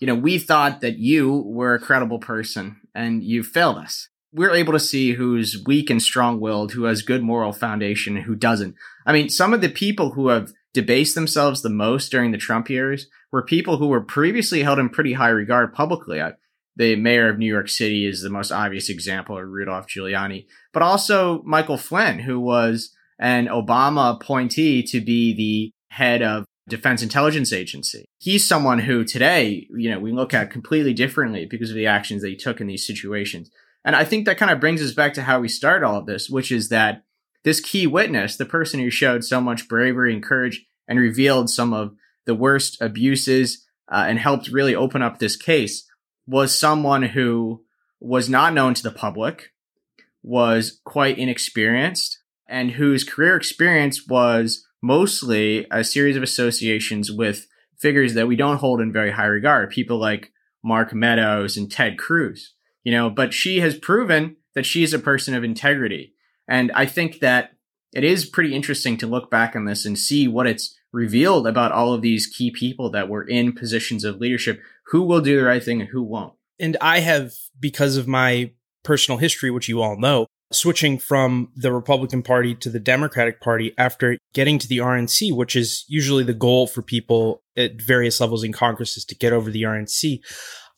you know, we thought that you were a credible person and you failed us. We're able to see who's weak and strong willed, who has good moral foundation, and who doesn't. I mean, some of the people who have debased themselves the most during the Trump years were people who were previously held in pretty high regard publicly. The mayor of New York City is the most obvious example, or Rudolph Giuliani, but also Michael Flynn, who was an Obama appointee to be the head of Defense Intelligence Agency. He's someone who today, you know, we look at completely differently because of the actions that he took in these situations. And I think that kind of brings us back to how we start all of this, which is that this key witness, the person who showed so much bravery and courage and revealed some of the worst abuses uh, and helped really open up this case, was someone who was not known to the public, was quite inexperienced, and whose career experience was mostly a series of associations with figures that we don't hold in very high regard, people like Mark Meadows and Ted Cruz, you know, but she has proven that she's a person of integrity. And I think that it is pretty interesting to look back on this and see what it's revealed about all of these key people that were in positions of leadership, who will do the right thing and who won't. And I have, because of my personal history, which you all know, switching from the Republican Party to the Democratic Party after getting to the RNC, which is usually the goal for people at various levels in Congress is to get over the RNC.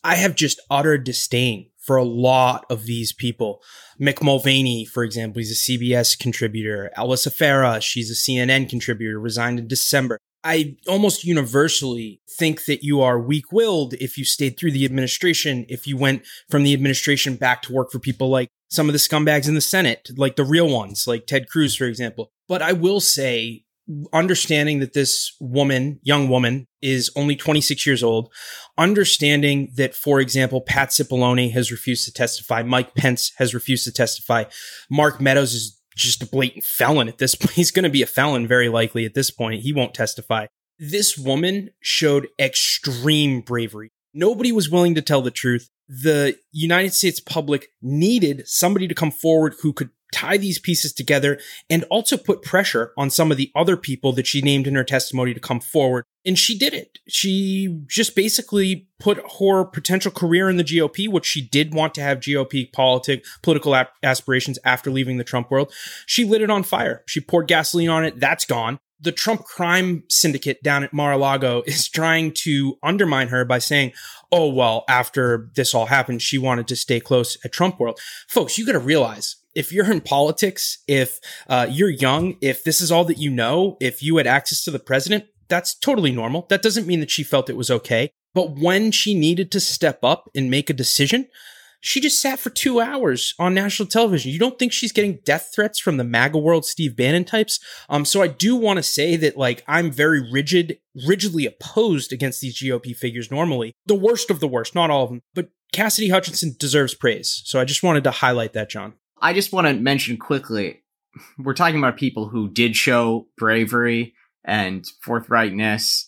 I have just utter disdain for a lot of these people. Mick Mulvaney, for example, he's a CBS contributor. Alyssa Farah, she's a CNN contributor, resigned in December. I almost universally think that you are weak willed if you stayed through the administration, if you went from the administration back to work for people like some of the scumbags in the Senate, like the real ones, like Ted Cruz, for example. But I will say, understanding that this woman, young woman, is only 26 years old, understanding that, for example, Pat Cipollone has refused to testify, Mike Pence has refused to testify, Mark Meadows is just a blatant felon at this point. He's going to be a felon very likely at this point. He won't testify. This woman showed extreme bravery. Nobody was willing to tell the truth the United States public needed somebody to come forward who could tie these pieces together and also put pressure on some of the other people that she named in her testimony to come forward. And she did it. She just basically put her potential career in the GOP, which she did want to have GOP politic, political aspirations after leaving the Trump world. She lit it on fire. She poured gasoline on it. That's gone the Trump crime syndicate down at Mar-a-Lago is trying to undermine her by saying, oh, well, after this all happened, she wanted to stay close at Trump world. Folks, you got to realize if you're in politics, if uh, you're young, if this is all that you know, if you had access to the president, that's totally normal. That doesn't mean that she felt it was okay. But when she needed to step up and make a decision, she just sat for two hours on national television. You don't think she's getting death threats from the MAGA world Steve Bannon types? Um, so I do want to say that like I'm very rigid, rigidly opposed against these GOP figures normally. The worst of the worst, not all of them, but Cassidy Hutchinson deserves praise. So I just wanted to highlight that, John. I just want to mention quickly, we're talking about people who did show bravery and forthrightness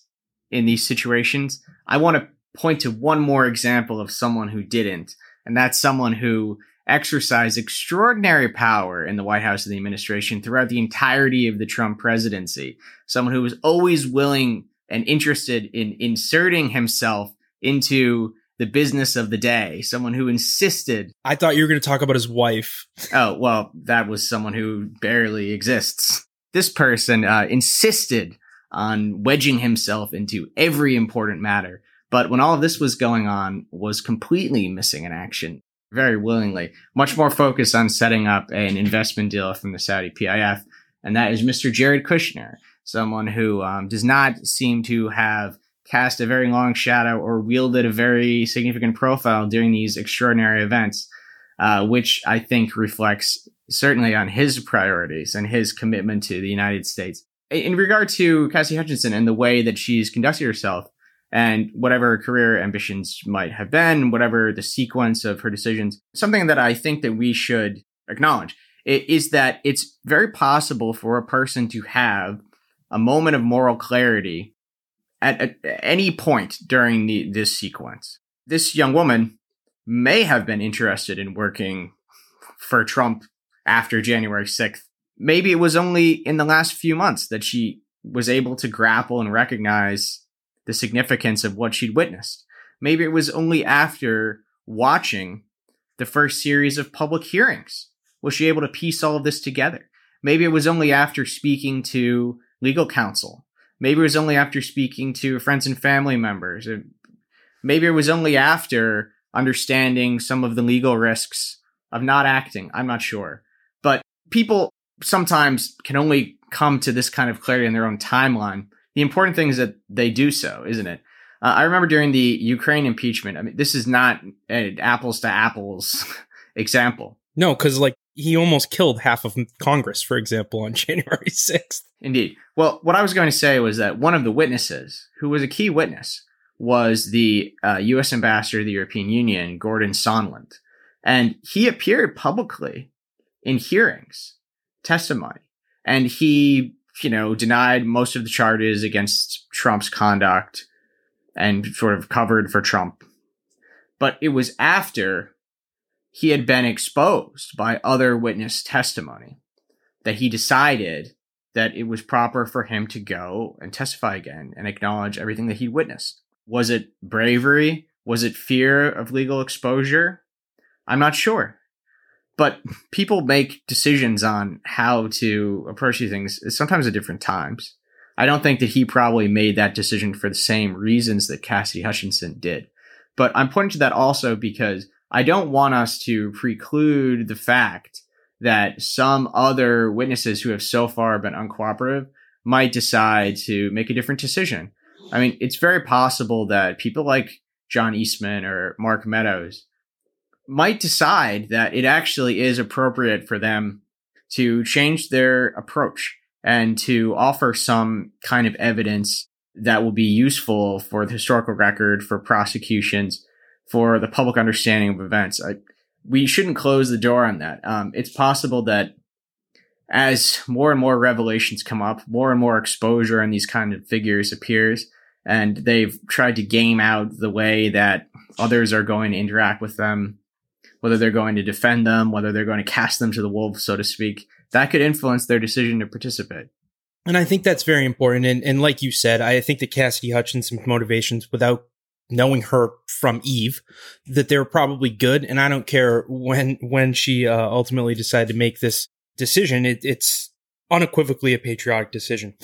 in these situations. I want to point to one more example of someone who didn't and that's someone who exercised extraordinary power in the White House and the administration throughout the entirety of the Trump presidency. Someone who was always willing and interested in inserting himself into the business of the day. Someone who insisted. I thought you were going to talk about his wife. oh, well, that was someone who barely exists. This person uh, insisted on wedging himself into every important matter but when all of this was going on, was completely missing in action very willingly, much more focused on setting up an investment deal from the Saudi PIF. And that is Mr. Jared Kushner, someone who um, does not seem to have cast a very long shadow or wielded a very significant profile during these extraordinary events, uh, which I think reflects certainly on his priorities and his commitment to the United States. In regard to Cassie Hutchinson and the way that she's conducted herself, and whatever career ambitions might have been, whatever the sequence of her decisions, something that I think that we should acknowledge is that it's very possible for a person to have a moment of moral clarity at, at any point during the, this sequence. This young woman may have been interested in working for Trump after January 6th. Maybe it was only in the last few months that she was able to grapple and recognize the significance of what she'd witnessed. Maybe it was only after watching the first series of public hearings was she able to piece all of this together. Maybe it was only after speaking to legal counsel. Maybe it was only after speaking to friends and family members. Maybe it was only after understanding some of the legal risks of not acting. I'm not sure. But people sometimes can only come to this kind of clarity in their own timeline the important thing is that they do so, isn't it? Uh, I remember during the Ukraine impeachment. I mean, this is not an apples to apples example. No, because like he almost killed half of Congress, for example, on January 6th. Indeed. Well, what I was going to say was that one of the witnesses, who was a key witness, was the uh, U.S. ambassador to the European Union, Gordon Sondland. And he appeared publicly in hearings, testimony, and he you know, denied most of the charges against Trump's conduct and sort of covered for Trump. But it was after he had been exposed by other witness testimony that he decided that it was proper for him to go and testify again and acknowledge everything that he witnessed. Was it bravery? Was it fear of legal exposure? I'm not sure. But people make decisions on how to approach these things sometimes at different times. I don't think that he probably made that decision for the same reasons that Cassidy Hutchinson did. But I'm pointing to that also because I don't want us to preclude the fact that some other witnesses who have so far been uncooperative might decide to make a different decision. I mean, it's very possible that people like John Eastman or Mark Meadows might decide that it actually is appropriate for them to change their approach and to offer some kind of evidence that will be useful for the historical record, for prosecutions, for the public understanding of events. I, we shouldn't close the door on that. Um, it's possible that as more and more revelations come up, more and more exposure on these kind of figures appears, and they've tried to game out the way that others are going to interact with them, whether they're going to defend them, whether they're going to cast them to the wolves, so to speak. That could influence their decision to participate. And I think that's very important. And, and like you said, I think that Cassidy Hutchinson's motivations, without knowing her from Eve, that they're probably good. And I don't care when when she uh, ultimately decided to make this decision. It, it's unequivocally a patriotic decision.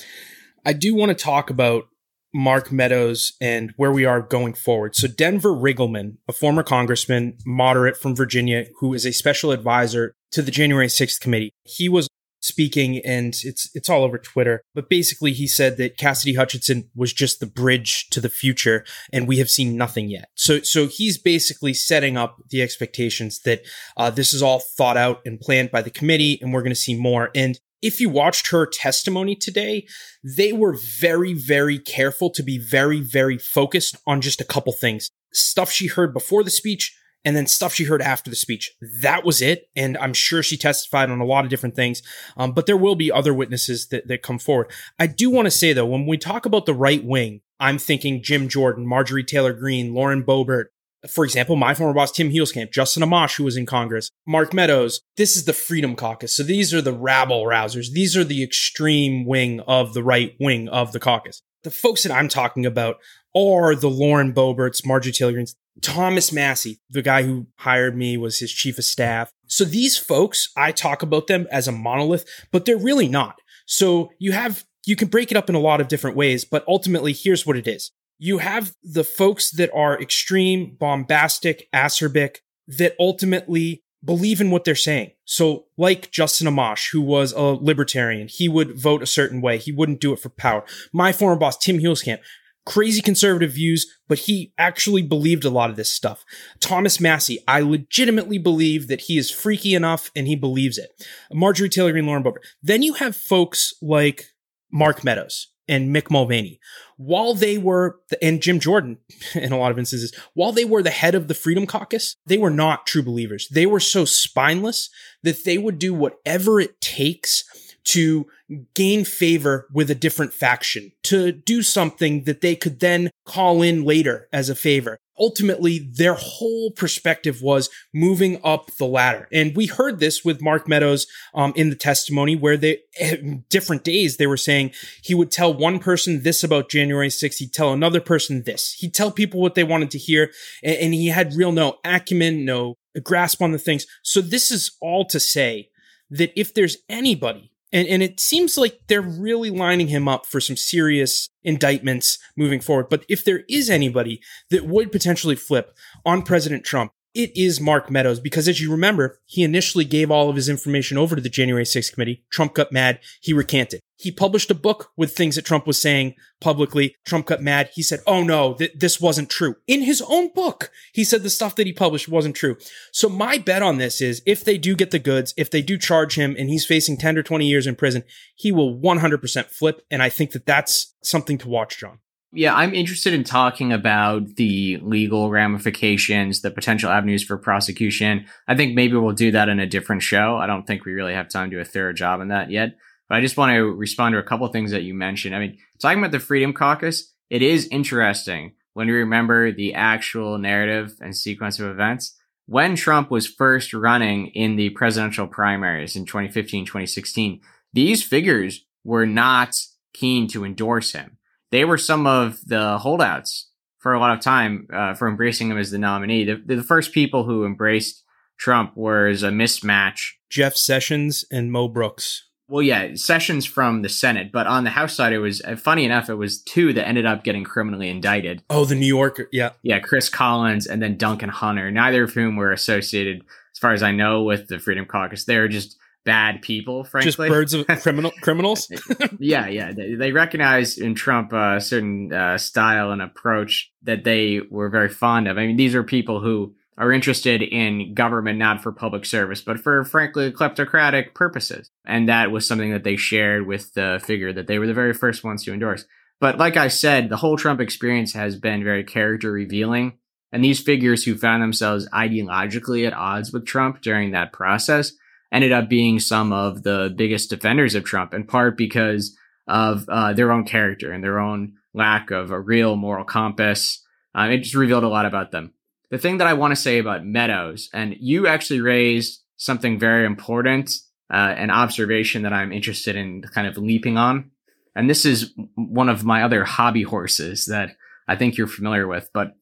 I do want to talk about Mark Meadows and where we are going forward. So Denver Riggleman, a former congressman, moderate from Virginia, who is a special advisor to the January 6th committee. He was speaking and it's it's all over Twitter. But basically he said that Cassidy Hutchinson was just the bridge to the future and we have seen nothing yet. So so he's basically setting up the expectations that uh, this is all thought out and planned by the committee and we're going to see more. And if you watched her testimony today, they were very, very careful to be very, very focused on just a couple things. Stuff she heard before the speech and then stuff she heard after the speech. That was it. And I'm sure she testified on a lot of different things. Um, but there will be other witnesses that, that come forward. I do want to say though, when we talk about the right wing, I'm thinking Jim Jordan, Marjorie Taylor Greene, Lauren Boebert, for example, my former boss, Tim Huelskamp, Justin Amash, who was in Congress, Mark Meadows. This is the Freedom Caucus. So these are the rabble rousers. These are the extreme wing of the right wing of the caucus. The folks that I'm talking about are the Lauren Boeberts, Marjorie Taylor Greenes, Thomas Massie, the guy who hired me was his chief of staff. So these folks, I talk about them as a monolith, but they're really not. So you have, you can break it up in a lot of different ways, but ultimately here's what it is you have the folks that are extreme, bombastic, acerbic, that ultimately believe in what they're saying. So, like Justin Amash, who was a libertarian, he would vote a certain way. He wouldn't do it for power. My former boss, Tim Huelskamp, crazy conservative views, but he actually believed a lot of this stuff. Thomas Massie, I legitimately believe that he is freaky enough and he believes it. Marjorie Taylor Greene, Lauren Boebert. Then you have folks like Mark Meadows, and Mick Mulvaney, while they were, and Jim Jordan in a lot of instances, while they were the head of the Freedom Caucus, they were not true believers. They were so spineless that they would do whatever it takes to gain favor with a different faction, to do something that they could then call in later as a favor ultimately their whole perspective was moving up the ladder. And we heard this with Mark Meadows um, in the testimony where they, different days, they were saying he would tell one person this about January 6th. He'd tell another person this. He'd tell people what they wanted to hear. And, and he had real no acumen, no grasp on the things. So this is all to say that if there's anybody and, and it seems like they're really lining him up for some serious indictments moving forward. But if there is anybody that would potentially flip on President Trump, it is Mark Meadows because as you remember, he initially gave all of his information over to the January 6th committee. Trump got mad. He recanted. He published a book with things that Trump was saying publicly. Trump got mad. He said, Oh no, th- this wasn't true. In his own book, he said the stuff that he published wasn't true. So my bet on this is if they do get the goods, if they do charge him and he's facing 10 or 20 years in prison, he will 100% flip. And I think that that's something to watch, John. Yeah, I'm interested in talking about the legal ramifications, the potential avenues for prosecution. I think maybe we'll do that in a different show. I don't think we really have time to do a thorough job on that yet. But I just want to respond to a couple things that you mentioned. I mean, talking about the Freedom Caucus, it is interesting when you remember the actual narrative and sequence of events. When Trump was first running in the presidential primaries in 2015, 2016, these figures were not keen to endorse him they were some of the holdouts for a lot of time uh, for embracing him as the nominee. The, the first people who embraced Trump was a mismatch. Jeff Sessions and Mo Brooks. Well, yeah, Sessions from the Senate, but on the House side, it was uh, funny enough. It was two that ended up getting criminally indicted. Oh, the New Yorker, yeah, yeah, Chris Collins and then Duncan Hunter. Neither of whom were associated, as far as I know, with the Freedom Caucus. They were just bad people, frankly. Just birds of criminal criminals. yeah, yeah. They, they recognize in Trump uh, a certain uh, style and approach that they were very fond of. I mean, these are people who are interested in government not for public service, but for frankly kleptocratic purposes. And that was something that they shared with the figure that they were the very first ones to endorse. But like I said, the whole Trump experience has been very character revealing. And these figures who found themselves ideologically at odds with Trump during that process ended up being some of the biggest defenders of Trump, in part because of uh, their own character and their own lack of a real moral compass. Uh, it just revealed a lot about them the thing that I want to say about Meadows, and you actually raised something very important, uh, an observation that I'm interested in kind of leaping on. And this is one of my other hobby horses that I think you're familiar with, but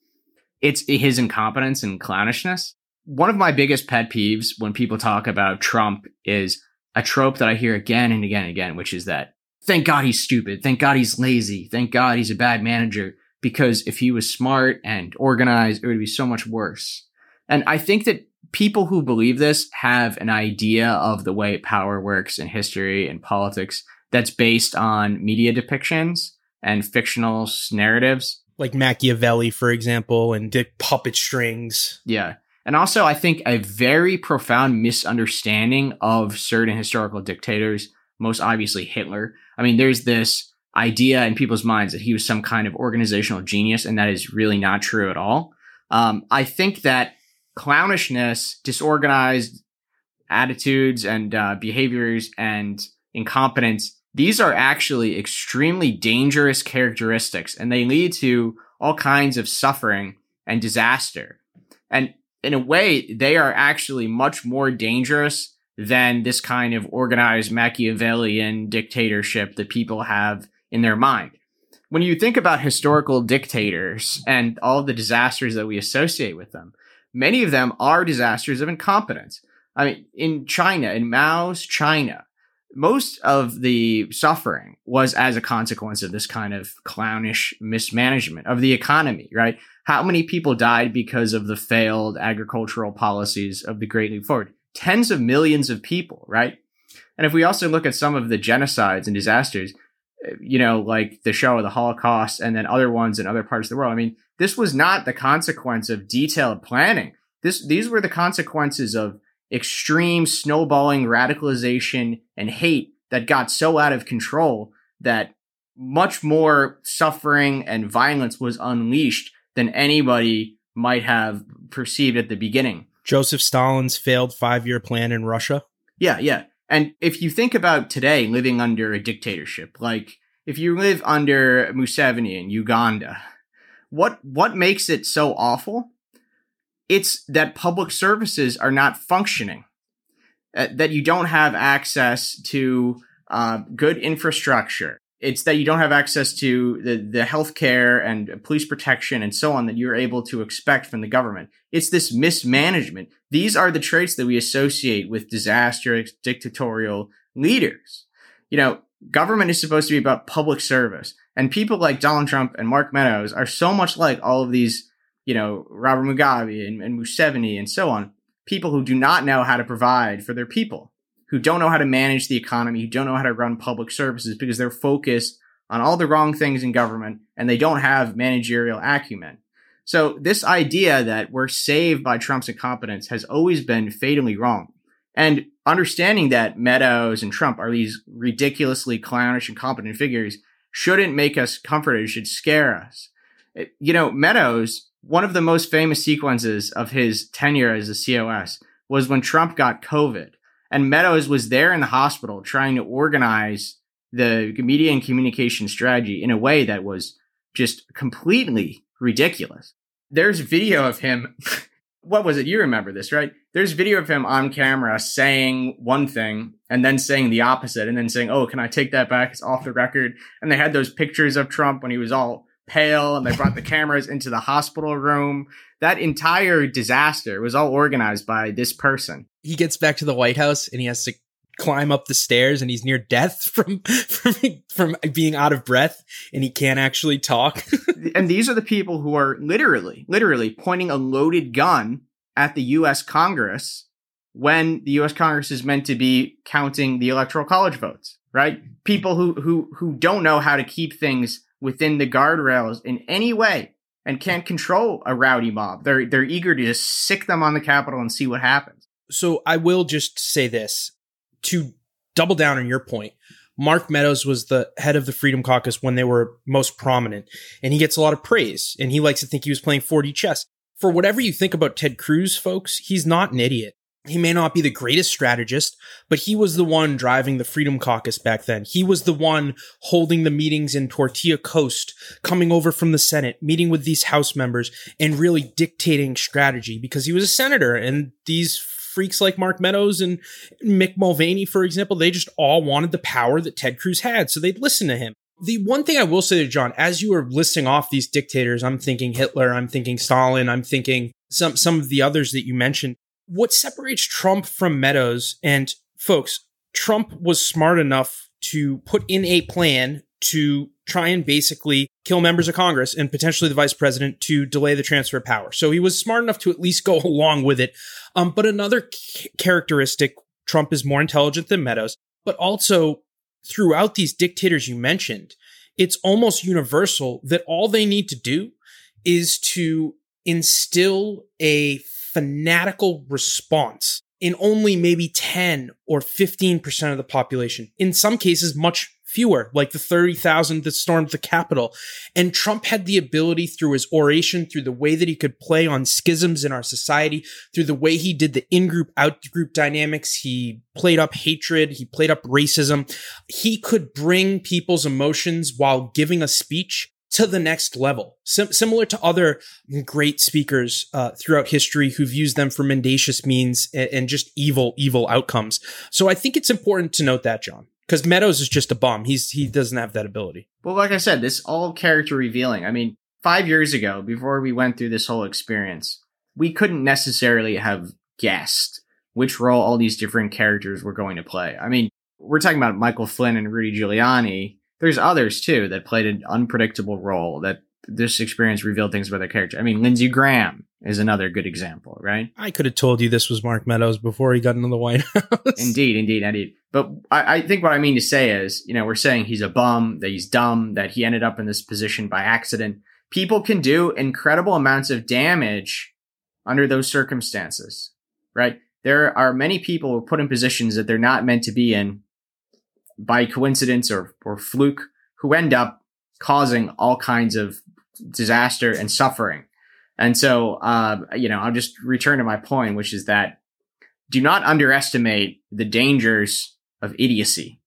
it's his incompetence and clownishness. One of my biggest pet peeves when people talk about Trump is a trope that I hear again and again and again, which is that thank God he's stupid. Thank God he's lazy. Thank God he's a bad manager because if he was smart and organized, it would be so much worse. And I think that people who believe this have an idea of the way power works in history and politics that's based on media depictions and fictional narratives. Like Machiavelli, for example, and Dick Puppet Strings. Yeah. And also, I think a very profound misunderstanding of certain historical dictators, most obviously Hitler. I mean, there's this idea in people's minds that he was some kind of organizational genius, and that is really not true at all. Um, I think that clownishness, disorganized attitudes and uh, behaviors, and incompetence, these are actually extremely dangerous characteristics, and they lead to all kinds of suffering and disaster. And in a way, they are actually much more dangerous than this kind of organized Machiavellian dictatorship that people have in their mind. When you think about historical dictators and all the disasters that we associate with them, many of them are disasters of incompetence. I mean, in China, in Mao's China, most of the suffering was as a consequence of this kind of clownish mismanagement of the economy, right? How many people died because of the failed agricultural policies of the Great Leap Forward? Tens of millions of people, right? And if we also look at some of the genocides and disasters, eh, you know, like the show of the Holocaust and then other ones in other parts of the world. I mean, this was not the consequence of detailed planning. This, these were the consequences of extreme snowballing radicalization and hate that got so out of control that much more suffering and violence was unleashed than anybody might have perceived at the beginning. Joseph Stalin's failed five year plan in Russia. Yeah, yeah. And if you think about today living under a dictatorship, like if you live under Museveni in Uganda, what what makes it so awful? It's that public services are not functioning, uh, that you don't have access to uh, good infrastructure. It's that you don't have access to the, the healthcare and police protection and so on that you're able to expect from the government. It's this mismanagement. These are the traits that we associate with disastrous dictatorial leaders. You know, government is supposed to be about public service. And people like Donald Trump and Mark Meadows are so much like all of these, you know, Robert Mugabe and, and Museveni and so on, people who do not know how to provide for their people who don't know how to manage the economy, who don't know how to run public services because they're focused on all the wrong things in government and they don't have managerial acumen. So this idea that we're saved by Trump's incompetence has always been fatally wrong. And understanding that Meadows and Trump are these ridiculously clownish, and incompetent figures shouldn't make us comforted. It should scare us. You know, Meadows, one of the most famous sequences of his tenure as a COS was when Trump got COVID and Meadows was there in the hospital trying to organize the media and communication strategy in a way that was just completely ridiculous. There's video of him. what was it? You remember this, right? There's video of him on camera saying one thing and then saying the opposite and then saying, Oh, can I take that back? It's off the record. And they had those pictures of Trump when he was all pale and they brought the cameras into the hospital room. That entire disaster was all organized by this person. He gets back to the White House and he has to climb up the stairs and he's near death from from from being out of breath and he can't actually talk. and these are the people who are literally literally pointing a loaded gun at the US Congress when the US Congress is meant to be counting the electoral college votes, right? People who who who don't know how to keep things within the guardrails in any way and can't control a rowdy mob. They're they're eager to just sic them on the Capitol and see what happens. So I will just say this to double down on your point. Mark Meadows was the head of the Freedom Caucus when they were most prominent, and he gets a lot of praise. And he likes to think he was playing 4D chess. For whatever you think about Ted Cruz, folks, he's not an idiot. He may not be the greatest strategist, but he was the one driving the Freedom Caucus back then. He was the one holding the meetings in Tortilla Coast, coming over from the Senate, meeting with these House members, and really dictating strategy because he was a senator. And these freaks like Mark Meadows and Mick Mulvaney, for example, they just all wanted the power that Ted Cruz had. So they'd listen to him. The one thing I will say to John, as you were listing off these dictators, I'm thinking Hitler, I'm thinking Stalin, I'm thinking some, some of the others that you mentioned what separates Trump from Meadows and folks, Trump was smart enough to put in a plan to try and basically kill members of Congress and potentially the vice president to delay the transfer of power. So he was smart enough to at least go along with it. Um, but another c- characteristic, Trump is more intelligent than Meadows, but also throughout these dictators you mentioned, it's almost universal that all they need to do is to instill a fanatical response in only maybe 10 or 15% of the population. In some cases, much fewer, like the 30,000 that stormed the Capitol. And Trump had the ability through his oration, through the way that he could play on schisms in our society, through the way he did the in-group, out-group dynamics. He played up hatred. He played up racism. He could bring people's emotions while giving a speech to the next level. Sim- similar to other great speakers uh, throughout history who've used them for mendacious means and, and, just evil, evil outcomes. So I think it's important to note that, John, because Meadows is just a bum. He's he doesn't have that ability. Well, like I said, this all character revealing. I mean, five years ago, before we went through this whole experience, we couldn't necessarily have guessed which role all these different characters were going to play. I mean, we're talking about Michael Flynn and Rudy Giuliani there's others too that played an unpredictable role that this experience revealed things about their character. I mean, Lindsey Graham is another good example, right? I could have told you this was Mark Meadows before he got into the White House. indeed, indeed, indeed. But I, I, think what I mean to say is, you know, we're saying he's a bum, that he's dumb, that he ended up in this position by accident. People can do incredible amounts of damage under those circumstances, right? There are many people who are put in positions that they're not meant to be in by coincidence or, or fluke who end up causing all kinds of disaster and suffering. And so, uh, you know, I'll just return to my point, which is that do not underestimate the dangers of idiocy.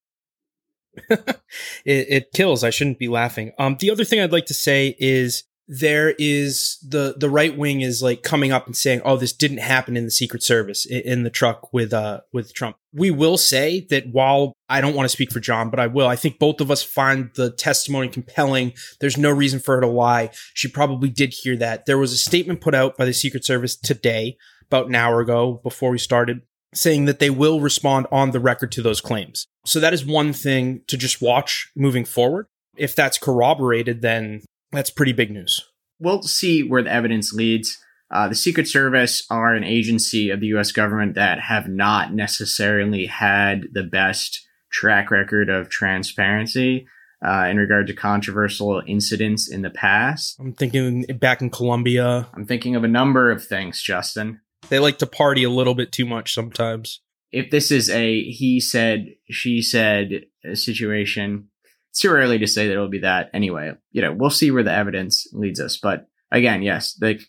it, it, kills. I shouldn't be laughing. Um, the other thing I'd like to say is there is the the right wing is like coming up and saying, "Oh, this didn't happen in the Secret Service in, in the truck with uh with Trump." We will say that while I don't want to speak for John, but I will. I think both of us find the testimony compelling. There's no reason for her to lie. She probably did hear that. There was a statement put out by the Secret Service today, about an hour ago, before we started, saying that they will respond on the record to those claims. So that is one thing to just watch moving forward. If that's corroborated, then that's pretty big news. We'll see where the evidence leads. Uh, the Secret Service are an agency of the U.S. government that have not necessarily had the best track record of transparency uh, in regard to controversial incidents in the past. I'm thinking back in Colombia. I'm thinking of a number of things, Justin. They like to party a little bit too much sometimes. If this is a he said, she said situation, it's too early to say that it'll be that anyway. You know, we'll see where the evidence leads us. But again, yes, the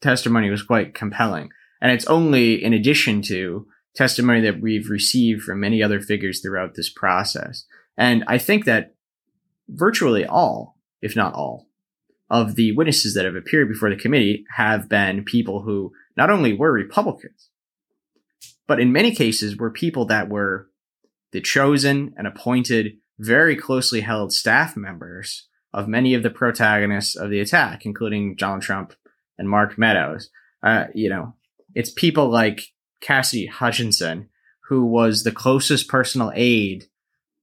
testimony was quite compelling. And it's only in addition to testimony that we've received from many other figures throughout this process. And I think that virtually all, if not all, of the witnesses that have appeared before the committee have been people who not only were Republicans, but in many cases were people that were the chosen and appointed very closely held staff members of many of the protagonists of the attack, including John Trump and Mark Meadows. Uh, you know, it's people like Cassidy Hutchinson, who was the closest personal aide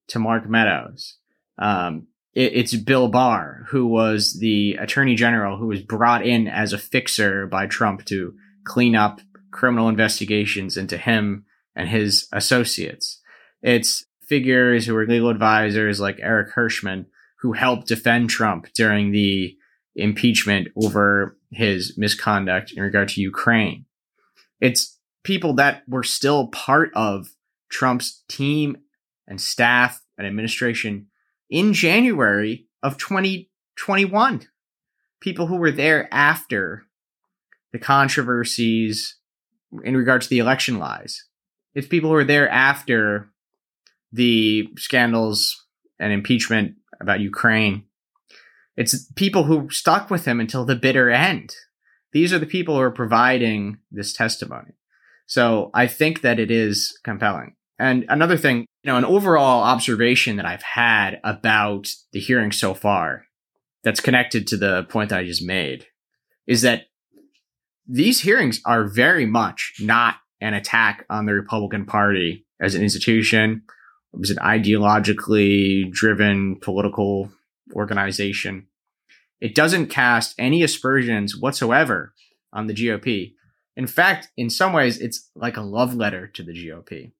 to Mark Meadows. Um, it, it's Bill Barr, who was the attorney general who was brought in as a fixer by Trump to clean up criminal investigations into him and his associates. It's figures who were legal advisors like Eric Herschmann who helped defend Trump during the impeachment over his misconduct in regard to Ukraine. It's people that were still part of Trump's team and staff and administration in January of 2021. People who were there after the controversies in regard to the election lies. It's people who were there after the scandals and impeachment about Ukraine. It's people who stuck with him until the bitter end. These are the people who are providing this testimony. So I think that it is compelling. And another thing, you know, an overall observation that I've had about the hearing so far that's connected to the point that I just made is that these hearings are very much not an attack on the Republican Party as an institution it was an ideologically driven political organization. It doesn't cast any aspersions whatsoever on the GOP. In fact, in some ways, it's like a love letter to the GOP.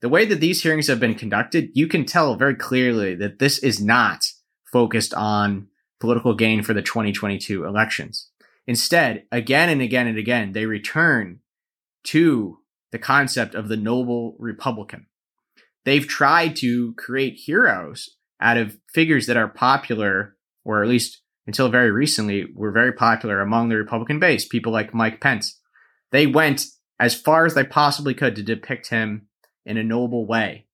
The way that these hearings have been conducted, you can tell very clearly that this is not focused on political gain for the 2022 elections. Instead, again and again and again, they return to the concept of the noble Republican they've tried to create heroes out of figures that are popular, or at least until very recently, were very popular among the Republican base. People like Mike Pence. They went as far as they possibly could to depict him in a noble way.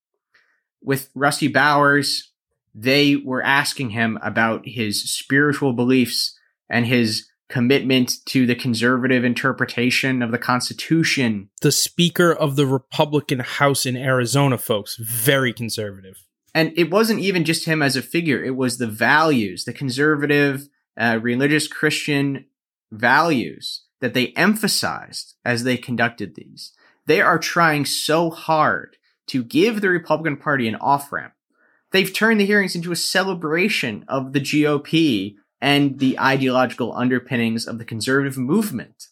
With Rusty Bowers, they were asking him about his spiritual beliefs and his commitment to the conservative interpretation of the Constitution. The Speaker of the Republican House in Arizona, folks, very conservative. And it wasn't even just him as a figure, it was the values, the conservative, uh, religious Christian values that they emphasized as they conducted these. They are trying so hard to give the Republican Party an off ramp. They've turned the hearings into a celebration of the GOP and the ideological underpinnings of the conservative movement.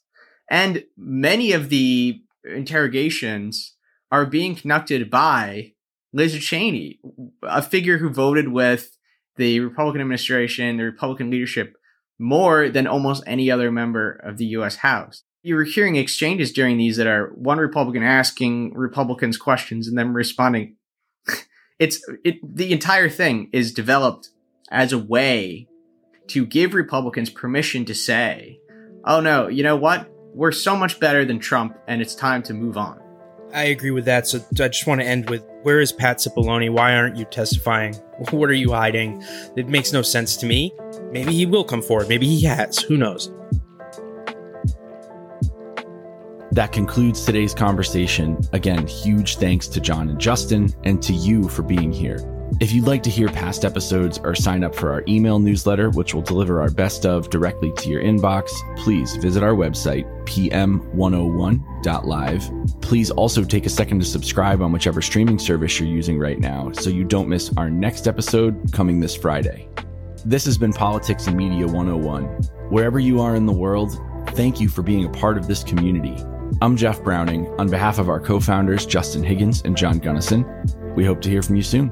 And many of the interrogations are being conducted by Liz Cheney, a figure who voted with the Republican administration, the Republican leadership, more than almost any other member of the U.S. House. You were hearing exchanges during these that are one Republican asking Republicans questions and then responding. it's it, the entire thing is developed as a way to give Republicans permission to say, oh no, you know what? We're so much better than Trump and it's time to move on. I agree with that. So I just want to end with where is Pat Cipollone? Why aren't you testifying? What are you hiding? It makes no sense to me. Maybe he will come forward. Maybe he has. Who knows? That concludes today's conversation. Again, huge thanks to John and Justin and to you for being here. If you'd like to hear past episodes or sign up for our email newsletter, which will deliver our best of directly to your inbox, please visit our website, pm101.live. Please also take a second to subscribe on whichever streaming service you're using right now so you don't miss our next episode coming this Friday. This has been Politics and Media 101. Wherever you are in the world, thank you for being a part of this community. I'm Jeff Browning. On behalf of our co founders, Justin Higgins and John Gunnison, we hope to hear from you soon.